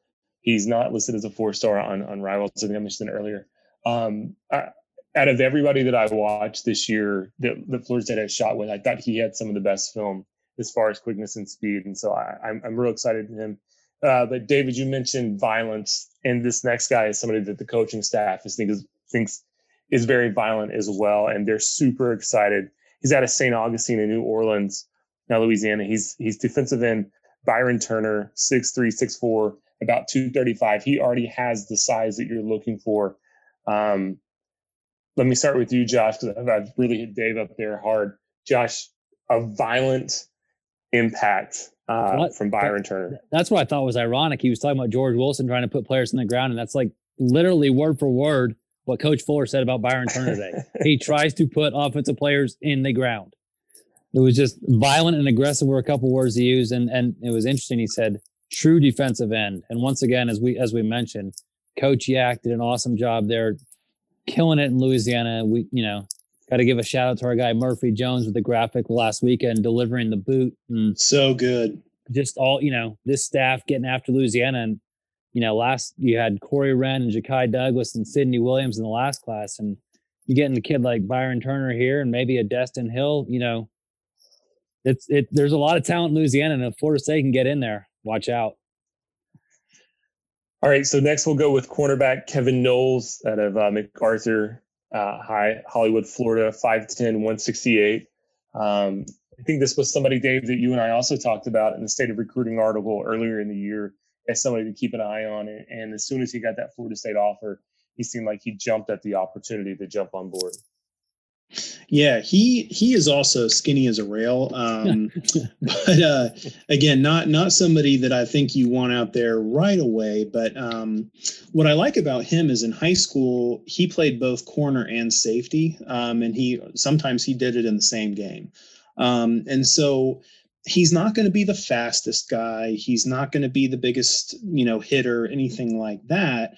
He's not listed as a four star on on Rivals. I think I mentioned earlier. Um, I, out of everybody that I watched this year that, Florida State has shot with, I thought he had some of the best film as far as quickness and speed. And so I, I'm, I'm real excited in him. Uh, but David, you mentioned violence, and this next guy is somebody that the coaching staff is, thinks thinks is very violent as well, and they're super excited. He's out of St. Augustine in New Orleans, now Louisiana. He's he's defensive end Byron Turner, six three, six four, about two thirty five. He already has the size that you're looking for. Um, let me start with you, Josh, because I've really hit Dave up there hard. Josh, a violent impact uh, from Byron Turner. That's what I thought was ironic. He was talking about George Wilson trying to put players in the ground, and that's like literally word for word what Coach Fuller said about Byron Turner today. he tries to put offensive players in the ground. It was just violent and aggressive were a couple words he used, and and it was interesting. He said true defensive end, and once again, as we as we mentioned, Coach Yak did an awesome job there, killing it in Louisiana. We you know got to give a shout out to our guy Murphy Jones with the graphic last weekend delivering the boot. And so good. Just all you know, this staff getting after Louisiana, and you know, last you had Corey Wren and Ja'Khi Douglas and Sidney Williams in the last class, and you're getting a kid like Byron Turner here, and maybe a Destyn Hill. You know, it's it. There's a lot of talent in Louisiana, and if Florida State can get in there, watch out. All right, so next we'll go with cornerback Kevin Knowles out of uh, MacArthur uh, High, Hollywood, Florida, 5'10, 168. Um, I think this was somebody, Dave, that you and I also talked about in the state of recruiting article earlier in the year as somebody to keep an eye on. And as soon as he got that Florida State offer, he seemed like he jumped at the opportunity to jump on board. Yeah, he he is also skinny as a rail. Um, but uh, again, not not somebody that I think you want out there right away. But um, what I like about him is in high school he played both corner and safety, um, and he sometimes he did it in the same game. Um, and so he's not going to be the fastest guy. He's not going to be the biggest you know hitter, anything like that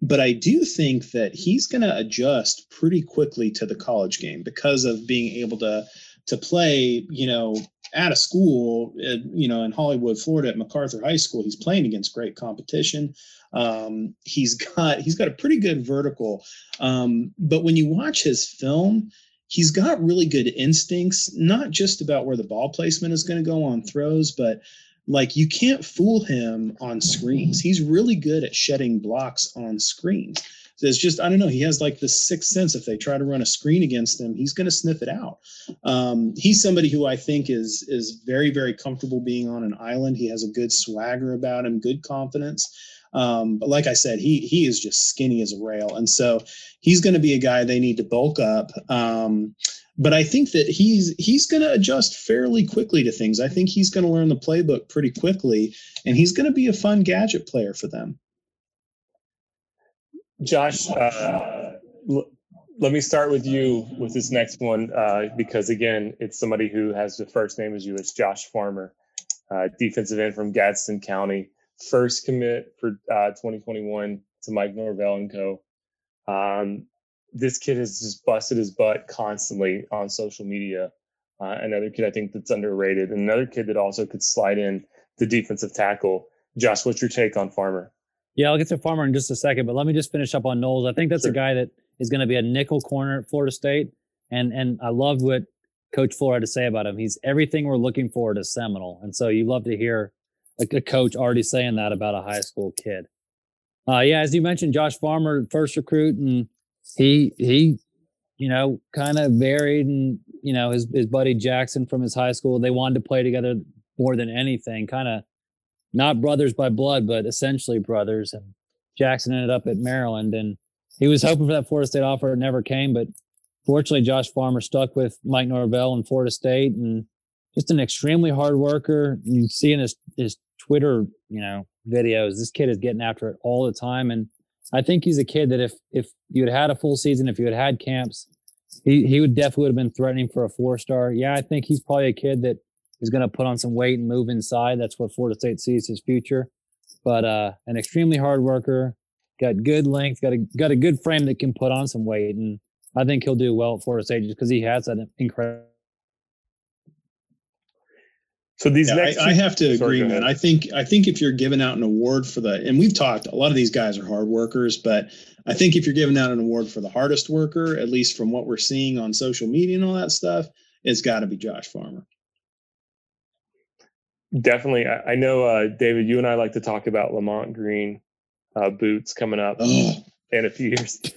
but I do think that he's going to adjust pretty quickly to the college game because of being able to to play, you know, at a school, at, you know, in Hollywood, Florida, at MacArthur High School. He's playing against great competition. Um, he's got he's got a pretty good vertical, um, but when you watch his film, he's got really good instincts, not just about where the ball placement is going to go on throws, but like you can't fool him on screens. He's really good at shedding blocks on screens. So it's just I don't know. He has like the sixth sense. If they try to run a screen against him, he's going to sniff it out. Um, he's somebody who I think is is very very comfortable being on an island. He has a good swagger about him, good confidence. Um, but like I said, he he is just skinny as a rail, and so he's going to be a guy they need to bulk up. Um, but I think that he's he's going to adjust fairly quickly to things. I think he's going to learn the playbook pretty quickly, and he's going to be a fun gadget player for them. Josh, uh, l- let me start with you with this next one uh, because again, it's somebody who has the first name as you. It's Josh Farmer, uh, defensive end from Gadsden County, first commit for uh, 2021 to Mike Norvell and Co. Um, this kid has just busted his butt constantly on social media. Uh, another kid I think that's underrated, and another kid that also could slide in the defensive tackle. Josh, what's your take on Farmer? Yeah, I'll get to Farmer in just a second, but let me just finish up on Knowles. I think that's sure. a guy that is going to be a nickel corner at Florida State, and and I loved what Coach Fuller had to say about him. He's everything we're looking for at a Seminole, and so you love to hear a, a coach already saying that about a high school kid. Uh, yeah, as you mentioned, Josh Farmer, first recruit, and he he you know kind of varied and you know his his buddy Jackson from his high school they wanted to play together more than anything kind of not brothers by blood but essentially brothers and Jackson ended up at Maryland and he was hoping for that Florida State offer it never came but fortunately Josh Farmer stuck with Mike Norvell in Florida State and just an extremely hard worker you see in his his Twitter you know videos this kid is getting after it all the time and I think he's a kid that if if you had had a full season, if you had had camps, he he would definitely have been threatening for a four star. Yeah, I think he's probably a kid that is going to put on some weight and move inside. That's what Florida State sees his future. But uh, an extremely hard worker, got good length, got a got a good frame that can put on some weight, and I think he'll do well at Florida State just because he has that incredible. So these yeah, next, I, I, have to agree, man. I think I think if you're giving out an award for the, and we've talked, a lot of these guys are hard workers, but I think if you're giving out an award for the hardest worker, at least from what we're seeing on social media and all that stuff, it's got to be Josh Farmer. Definitely, I, I know, uh, David. You and I like to talk about Lamont Green uh, boots coming up oh. in a few years,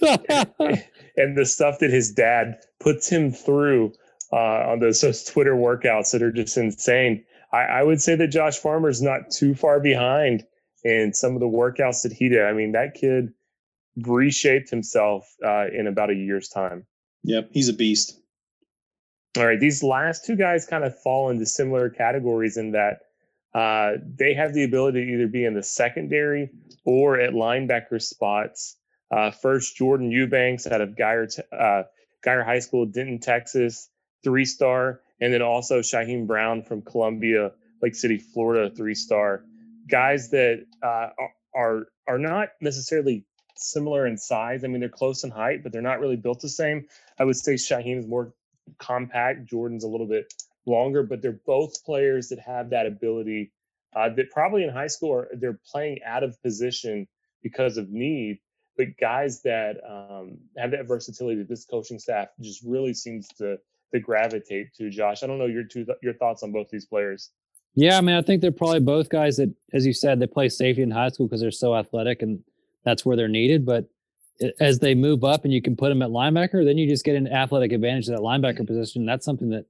and the stuff that his dad puts him through uh, on those, those Twitter workouts that are just insane. I, I would say that Josh Farmer is not too far behind in some of the workouts that he did. I mean, that kid reshaped himself uh, in about a year's time. Yep, he's a beast. All right, these last two guys kind of fall into similar categories in that uh, they have the ability to either be in the secondary or at linebacker spots. Uh, first, Jordan Eubanks out of Guyer, uh, Guyer High School, Denton, Texas, three star and then also Shyheim Brown from Columbia, Lake City, Florida, three star. Guys that uh, are are not necessarily similar in size. I mean, they're close in height, but they're not really built the same. I would say Shyheim is more compact. Jordan's a little bit longer, but they're both players that have that ability. Uh, that probably in high school are they're playing out of position because of need, but guys that um, have that versatility that this coaching staff just really seems to to gravitate to. Josh, I don't know your two your thoughts on both these players. Yeah, I mean, I think they're probably both guys that, as you said, they play safety in high school because they're so athletic and that's where they're needed. But as they move up and you can put them at linebacker, then you just get an athletic advantage to that linebacker position. That's something that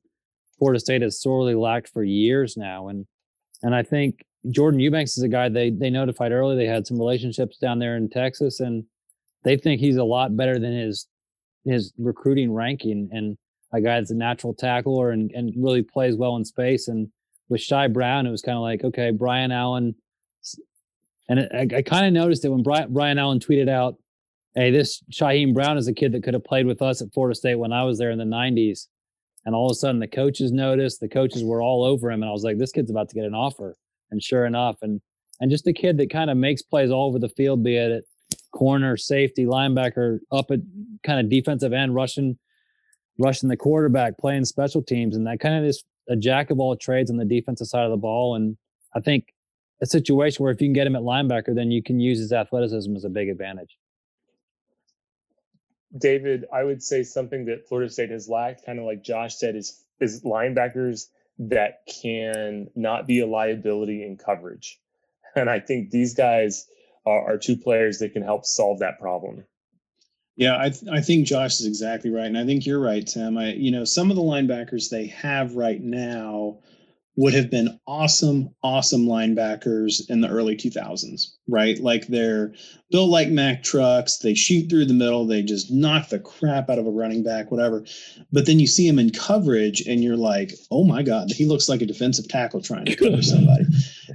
Florida State has sorely lacked for years now. And and I think Jordan Eubanks is a guy they they notified early. They had some relationships down there in Texas, and they think he's a lot better than his his recruiting ranking. And a guy that's a natural tackler and, and really plays well in space. And with Shy Brown, it was kind of like, okay, Brian Allen. And I, I kind of noticed it when Brian, Brian Allen tweeted out, hey, this Shyheim Brown is a kid that could have played with us at Florida State when I was there in the 90s. And all of a sudden, the coaches noticed, the coaches were all over him. And I was like, this kid's about to get an offer. And sure enough, and and just a kid that kind of makes plays all over the field, be it at corner, safety, linebacker, up at kind of defensive end, rushing rushing the quarterback, playing special teams, and that kind of is a jack of all trades on the defensive side of the ball. And I think a situation where if you can get him at linebacker, then you can use his athleticism as a big advantage. David, I would say something that Florida State has lacked, kind of like Josh said, is is linebackers that can not be a liability in coverage. And I think these guys are, are two players that can help solve that problem. Yeah, I th- I think Josh is exactly right, and I think you're right, Tim. I you know some of the linebackers they have right now would have been awesome, awesome linebackers in the early 2000s, right? Like they're built like Mack trucks. They shoot through the middle. They just knock the crap out of a running back, whatever. But then you see him in coverage, and you're like, oh my god, he looks like a defensive tackle trying to cover somebody.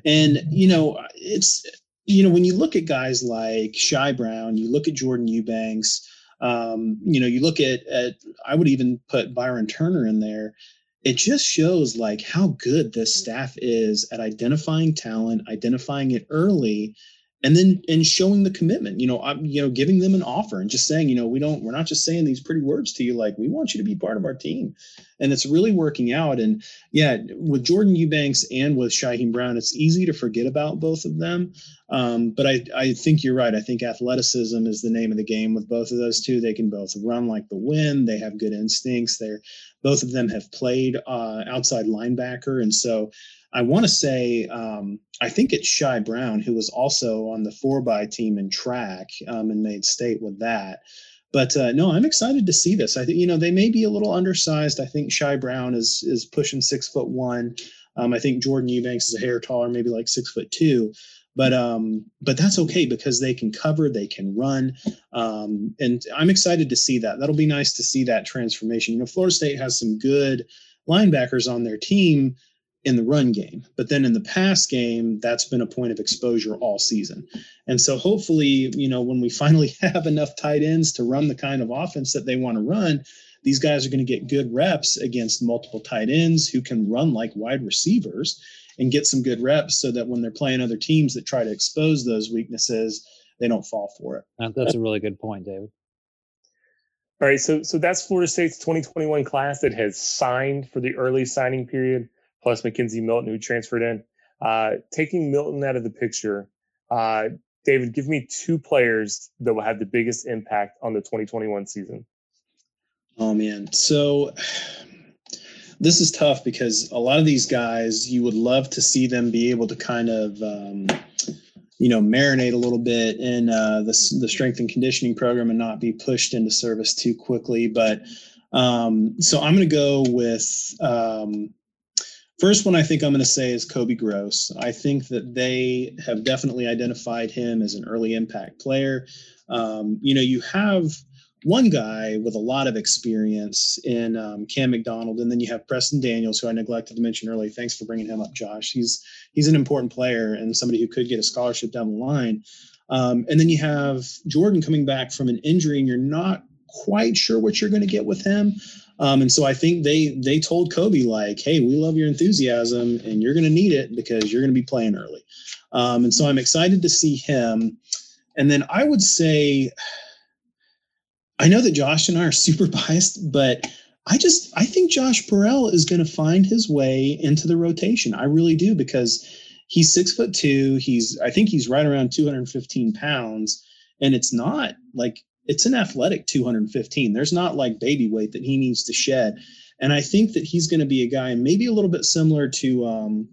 and you know, it's you know, when you look at guys like Shy Brown, you look at Jordan Eubanks, um, you know, you look at, at, I would even put Byron Turner in there. It just shows like how good this staff is at identifying talent, identifying it early, and then and showing the commitment you know i'm you know giving them an offer and just saying you know we don't we're not just saying these pretty words to you like we want you to be part of our team. And it's really working out. And yeah with jordan eubanks and with Shyheim brown it's easy to forget about both of them. Um, but I, I think you're right. I think athleticism is the name of the game with both of those two. They can both run like the wind. They have good instincts. They're both of them have played uh, outside linebacker. And so I want to say, um, I think it's Shy Brown, who was also on the four by team in track um, and made state with that. But uh, no, I'm excited to see this. I think you know they may be a little undersized. I think Shy Brown is is pushing six foot one. Um, I think Jordan Eubanks is a hair taller, maybe like six foot two. But um, but that's okay because they can cover, they can run, um, and I'm excited to see that. That'll be nice to see that transformation. You know, Florida State has some good linebackers on their team in the run game. But then in the pass game, that's been a point of exposure all season. And so hopefully, you know, when we finally have enough tight ends to run the kind of offense that they want to run, these guys are going to get good reps against multiple tight ends who can run like wide receivers and get some good reps so that when they're playing other teams that try to expose those weaknesses, they don't fall for it. That's a really good point, David. All right, so so that's Florida State's 2021 class that has signed for the early signing period plus McKenzie Milton, who transferred in. Uh, taking Milton out of the picture, uh, David, give me two players that will have the biggest impact on the 2021 season. Oh man, so this is tough because a lot of these guys, you would love to see them be able to kind of, um, you know, marinate a little bit in uh, the the strength and conditioning program and not be pushed into service too quickly. But um, so I'm going to go with um, first one. I think I'm going to say is Kobe Gross. I think that they have definitely identified him as an early impact player. Um, you know, you have one guy with a lot of experience in um, Cam McDonald, and then you have Preston Daniels, who I neglected to mention earlier. Thanks for bringing him up, Josh. He's he's an important player and somebody who could get a scholarship down the line. Um, and then you have Jordan coming back from an injury, and you're not quite sure what you're going to get with him. Um, and so I think they they told Kobe like, "Hey, we love your enthusiasm, and you're going to need it because you're going to be playing early." Um, and so I'm excited to see him. And then I would say I know that Josh and I are super biased, but I just I think Josh Burrell is going to find his way into the rotation. I really do because he's six foot two. He's I think he's right around 215 pounds, and it's not like it's an athletic 215. There's not like baby weight that he needs to shed, and I think that he's going to be a guy maybe a little bit similar to. Um,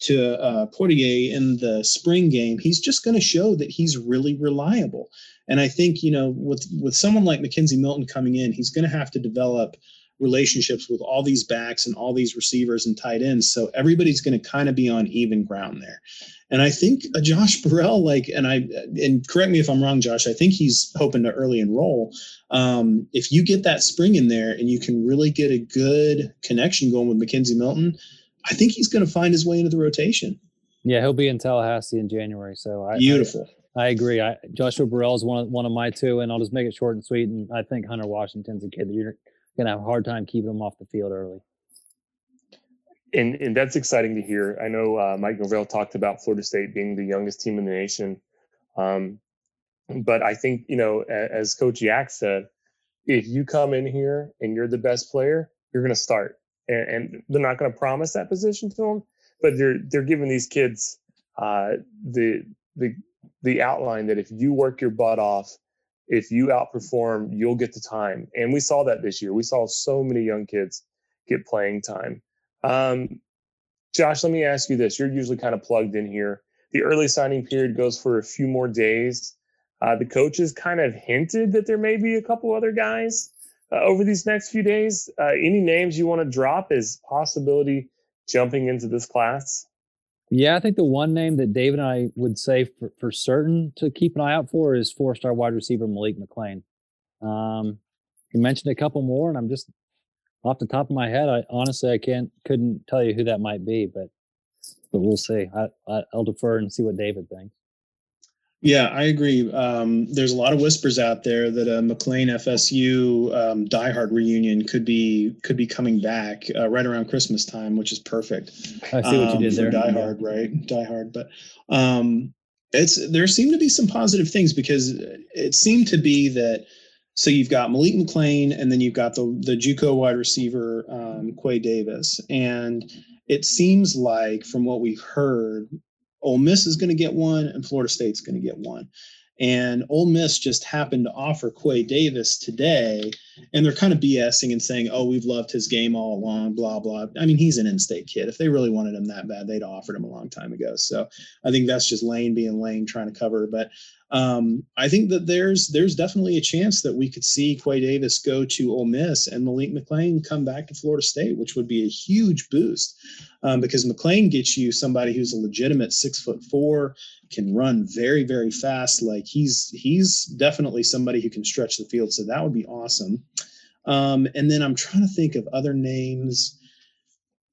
to uh, Poitier in the spring game, he's just going to show that he's really reliable. And I think, you know, with with someone like McKenzie Milton coming in, he's going to have to develop relationships with all these backs and all these receivers and tight ends. So everybody's going to kind of be on even ground there. And I think a Josh Burrell, like, and I, and correct me if I'm wrong, Josh, I think he's hoping to early enroll. Um, if you get that spring in there and you can really get a good connection going with McKenzie Milton, I think he's going to find his way into the rotation. Yeah, he'll be in Tallahassee in January. So I, beautiful. I agree. I, Joshua Burrell is one of one of my two, and I'll just make it short and sweet. And I think Hunter Washington's a kid that you're going to have a hard time keeping him off the field early. And and that's exciting to hear. I know uh, Mike Norvell talked about Florida State being the youngest team in the nation, um, but I think you know, as Coach Yak said, if you come in here and you're the best player, you're going to start, and, and they're not going to promise that position to them, but they're they're giving these kids uh, the the the outline that if you work your butt off, if you outperform, you'll get the time. And we saw that this year. We saw so many young kids get playing time. Um, Josh, let me ask you this. You're usually kind of plugged in here. The early signing period goes for a few more days. Uh, the coaches kind of hinted that there may be a couple other guys uh, over these next few days. Uh, any names you want to drop as possibility jumping into this class? Yeah, I think the one name that David and I would say for, for certain to keep an eye out for is four star wide receiver Malik McClain. Um, you mentioned a couple more, and I'm just off the top of my head, I honestly I can't couldn't tell you who that might be, but but we'll see. I, I will defer and see what David thinks. Yeah, I agree. Um, there's a lot of whispers out there that a McClain FSU um, diehard reunion could be could be coming back uh, right around Christmas time, which is perfect. I see what you did um, there. Diehard, yeah. right? Diehard, but um, it's there seem to be some positive things because it seemed to be that. So you've got Malik McClain, and then you've got the the JUCO wide receiver um, Quay Davis, and it seems like from what we've heard Ole Miss is going to get one, and Florida State's going to get one. And Ole Miss just happened to offer Quay Davis today, and they're kind of BSing and saying, "Oh, we've loved his game all along." Blah blah. I mean, he's an in-state kid. If they really wanted him that bad, they'd offered him a long time ago. So I think that's just Lane being Lane trying to cover. But um, I think that there's there's definitely a chance that we could see Quay Davis go to Ole Miss and Malik McClain come back to Florida State, which would be a huge boost um, because McClain gets you somebody who's a legitimate six foot four, can run very very fast. Like he's he's definitely somebody who can stretch the field. So that would be awesome. Um, and then I'm trying to think of other names.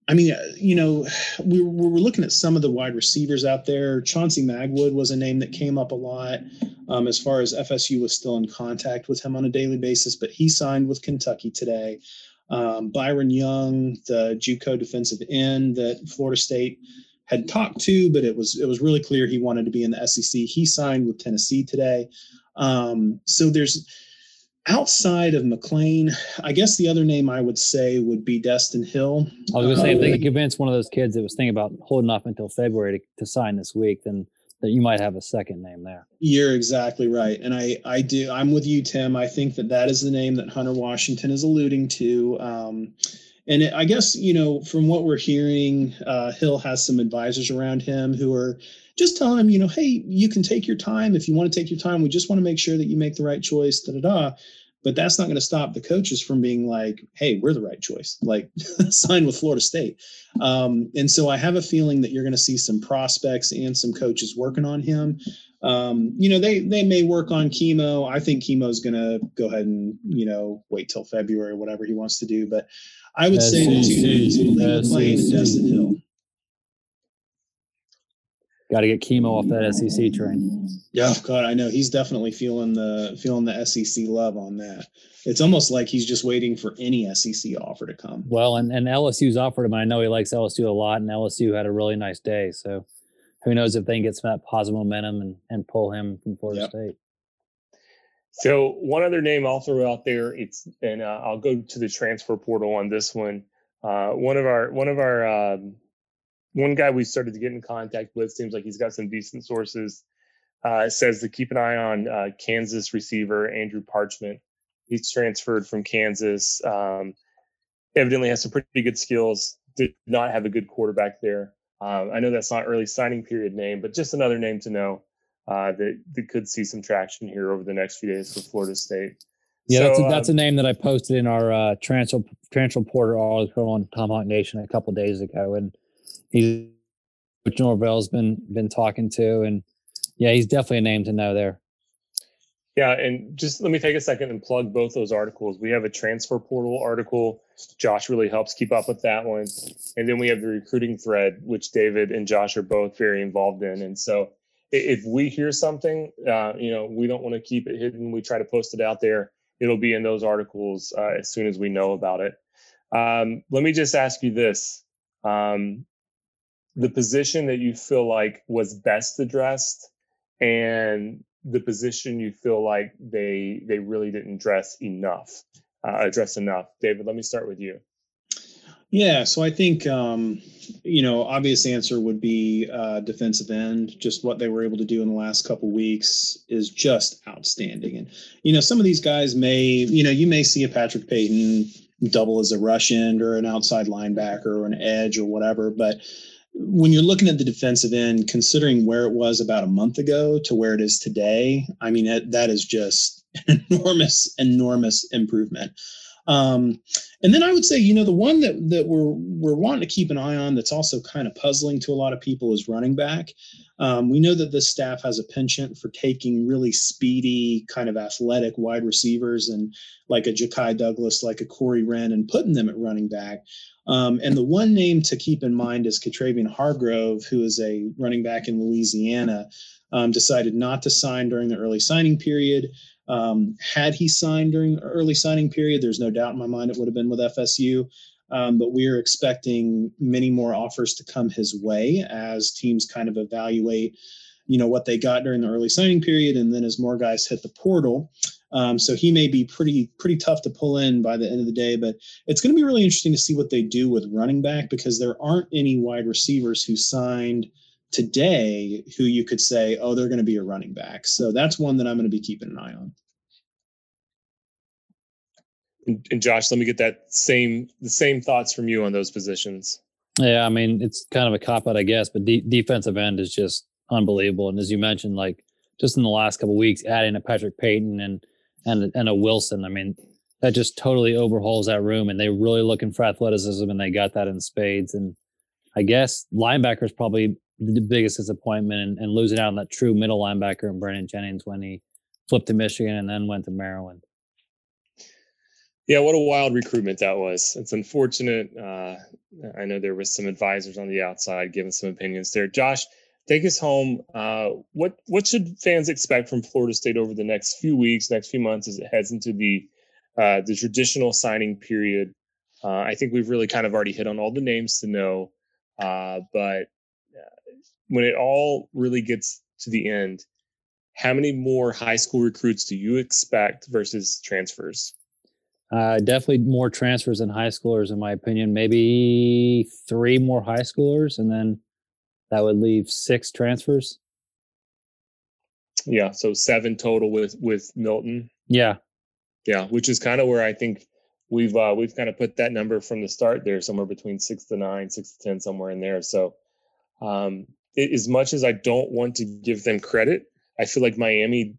I mean, you know, we, we were looking at some of the wide receivers out there. Chauncey Magwood was a name that came up a lot um, as far as FSU was still in contact with him on a daily basis, but he signed with Kentucky today. Um, Byron Young, the JUCO defensive end that Florida State had talked to, but it was it was really clear he wanted to be in the SEC. He signed with Tennessee today. Um, so there's outside of McClain, I guess the other name I would say would be Destyn Hill. I was going to say, if they could convince one of those kids that was thinking about holding off until February to, to sign this week, then that you might have a second name there. You're exactly right, and I I do I'm with you, Tim. I think that that is the name that Hunter Washington is alluding to. Um, and it, I guess you know from what we're hearing, uh, Hill has some advisors around him who are just telling him, you know, hey, you can take your time if you want to take your time. We just want to make sure that you make the right choice. Da da da. But that's not going to stop the coaches from being like, hey, we're the right choice. Like sign with Florida State. Um, and so I have a feeling that you're going to see some prospects and some coaches working on him. Um, you know, they they may work on chemo. I think chemo is going to go ahead and you know wait till February, whatever he wants to do. But I would say the two names, and Destyn Hill. Got to get chemo off that SEC train. Yeah, God, I know he's definitely feeling the feeling the SEC love on that. It's almost like he's just waiting for any SEC offer to come. Well, and, and LSU's offered him. I know he likes LSU a lot, and LSU had a really nice day. So who knows if they can get some of that positive momentum and, and pull him from Florida yep. State. So one other name I'll throw out there, it's and uh, I'll go to the transfer portal on this one. Uh, one of our one of our um, one guy we started to get in contact with seems like he's got some decent sources. Uh, says to keep an eye on uh, Kansas receiver Andrew Parchment. He's transferred from Kansas. Um, evidently has some pretty good skills. Did not have a good quarterback there. Um, I know that's not early signing period name, but just another name to know uh, that, that could see some traction here over the next few days for Florida State. Yeah, so, that's, a, that's um, a name that I posted in our uh, transfer transfer portal article on Tomahawk Nation a couple days ago, and he's which Norvell's been been talking to, and yeah, he's definitely a name to know there. Yeah, and just let me take a second and plug both those articles. We have a transfer portal article. Josh really helps keep up with that one, and then we have the recruiting thread, which David and Josh are both very involved in. And so, if we hear something, uh, you know, we don't want to keep it hidden. We try to post it out there. It'll be in those articles uh, as soon as we know about it. Um, let me just ask you this: um, the position that you feel like was best addressed and the position you feel like they they really didn't dress enough uh, address enough. David let me start with you. Yeah so i think um, you know obvious answer would be uh, defensive end. Just what they were able to do in the last couple weeks is just outstanding. And you know some of these guys may you know you may see a patrick payton double as a rush end or an outside linebacker or an edge or whatever but when you're looking at the defensive end, considering where it was about a month ago to where it is today, I mean, it, that is just enormous, enormous improvement. Um, and then I would say, you know, the one that that we're we're wanting to keep an eye on that's also kind of puzzling to a lot of people is running back. Um, we know that this staff has a penchant for taking really speedy, kind of athletic wide receivers and like a Ja'Khi Douglas, like a Corey Wren, and putting them at running back. Um, and the one name to keep in mind is Katravian Hargrove, who is a running back in Louisiana, um, decided not to sign during the early signing period. Um, had he signed during early signing period, there's no doubt in my mind it would have been with FSU. Um, but we are expecting many more offers to come his way as teams kind of evaluate, you know, what they got during the early signing period, and then as more guys hit the portal. Um, so he may be pretty pretty tough to pull in by the end of the day, but it's going to be really interesting to see what they do with running back because there aren't any wide receivers who signed today who you could say, oh, they're going to be a running back. So that's one that I'm going to be keeping an eye on. And, and Josh, let me get that same the same thoughts from you on those positions. Yeah, I mean it's kind of a cop out, I guess, but de- defensive end is just unbelievable. And as you mentioned, like just in the last couple weeks, adding a Patrick Payton and and and a Wilson. I mean, that just totally overhauls that room, and they're really looking for athleticism, and they got that in spades. And I guess linebacker is probably the biggest disappointment, and, and losing out on that true middle linebacker in Brandon Jennings when he flipped to Michigan and then went to Maryland. Yeah, what a wild recruitment that was. It's unfortunate. Uh, I know there was some advisors on the outside giving some opinions there. Josh, take us home. Uh, what what should fans expect from Florida State over the next few weeks, next few months as it heads into the uh, the traditional signing period? Uh, I think we've really kind of already hit on all the names to know, uh, but uh, when it all really gets to the end, how many more high school recruits do you expect versus transfers? Uh, definitely more transfers than high schoolers, in my opinion. Maybe three more high schoolers, and then that would leave six transfers. Yeah, so seven total with with Milton. Yeah, yeah, which is kind of where I think we've uh, we've kind of put that number from the start there, somewhere between six to nine, six to ten, somewhere in there. So, um, it, as much as I don't want to give them credit, I feel like Miami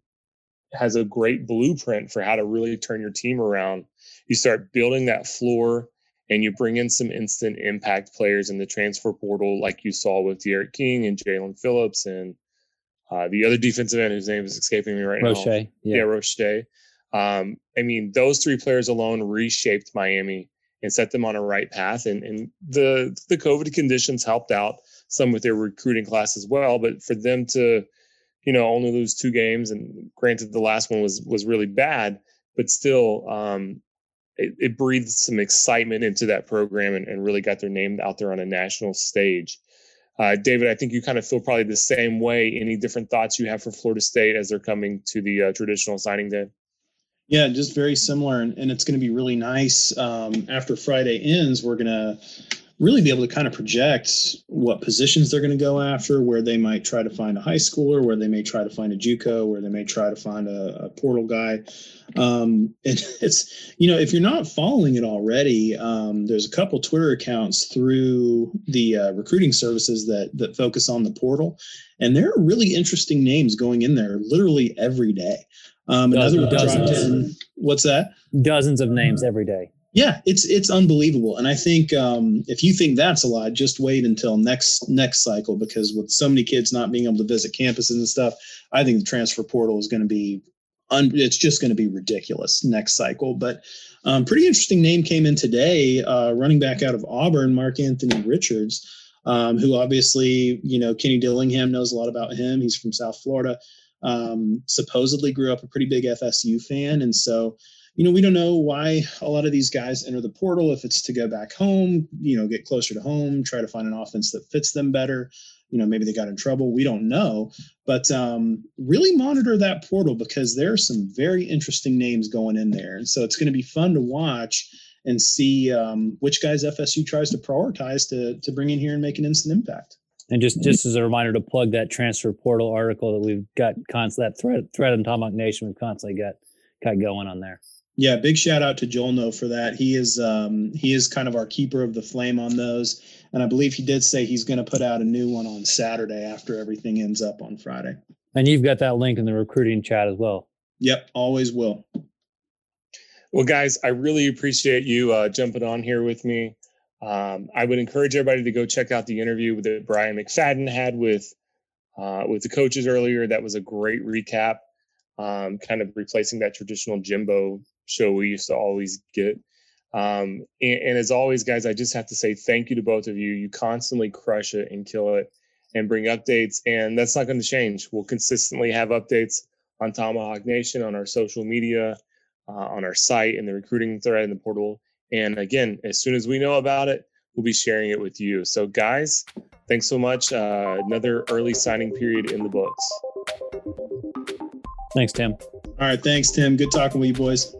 has a great blueprint for how to really turn your team around. You start building that floor and you bring in some instant impact players in the transfer portal, like you saw with D'Eriq King and Jaelan Phillips and uh, the other defensive end whose name is escaping me right Roche, now. Yeah. yeah, Roche. Um, I mean, those three players alone reshaped Miami and set them on a right path. And, and the the COVID conditions helped out some with their recruiting class as well. But for them to you know, only lose two games. And granted, the last one was was really bad, but still, um, it, it breathed some excitement into that program and, and really got their name out there on a national stage. Uh, David, I think you kind of feel probably the same way. Any different thoughts you have for Florida State as they're coming to the uh, traditional signing day? Yeah, just very similar, and, and it's going to be really nice. Um, after Friday ends, we're going to really be able to kind of project what positions they're going to go after, where they might try to find a high schooler, where they may try to find a JUCO, where they may try to find a, a portal guy. Um, and it's you know if you're not following it already, um, there's a couple Twitter accounts through the uh, recruiting services that that focus on the portal, and there are really interesting names going in there literally every day. Um, another dozens. what's that? Dozens of names every day. Yeah, it's it's unbelievable, and I think um, if you think that's a lot, just wait until next next cycle because with so many kids not being able to visit campuses and stuff, I think the transfer portal is going to be, un- it's just going to be ridiculous next cycle. But um, pretty interesting name came in today, uh, running back out of Auburn, Mark Antony Richards, um, who obviously you know Kenny Dillingham knows a lot about him. He's from South Florida. Um, supposedly grew up a pretty big FSU fan, and so you know, we don't know why a lot of these guys enter the portal. If it's to go back home, you know, get closer to home, try to find an offense that fits them better. You know, maybe they got in trouble. We don't know. But um, really monitor that portal because there are some very interesting names going in there. And so it's going to be fun to watch and see um, which guys FSU tries to prioritize to, to bring in here and make an instant impact. And just just as a reminder to plug that transfer portal article that we've got that thread thread on Tomahawk Nation we've constantly got got going on there. Yeah, big shout out to Joel No for that. He is um, he is kind of our keeper of the flame on those, and I believe he did say he's going to put out a new one on Saturday after everything ends up on Friday. And you've got that link in the recruiting chat as well. Yep, always will. Well, guys, I really appreciate you uh, jumping on here with me. Um, I would encourage everybody to go check out the interview that Brian McFadden had with uh, with the coaches earlier. That was a great recap, um, kind of replacing that traditional Jimbo show we used to always get. Um, and, and, as always, guys, I just have to say thank you to both of you. You constantly crush it and kill it and bring updates, and that's not going to change. We'll consistently have updates on Tomahawk Nation, on our social media, uh, on our site, in the recruiting thread, in the portal. And again, as soon as we know about it, we'll be sharing it with you. So, guys, thanks so much. Uh, another early signing period in the books. Thanks, Tim. All right. Thanks, Tim. Good talking with you, boys.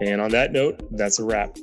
And on that note, that's a wrap.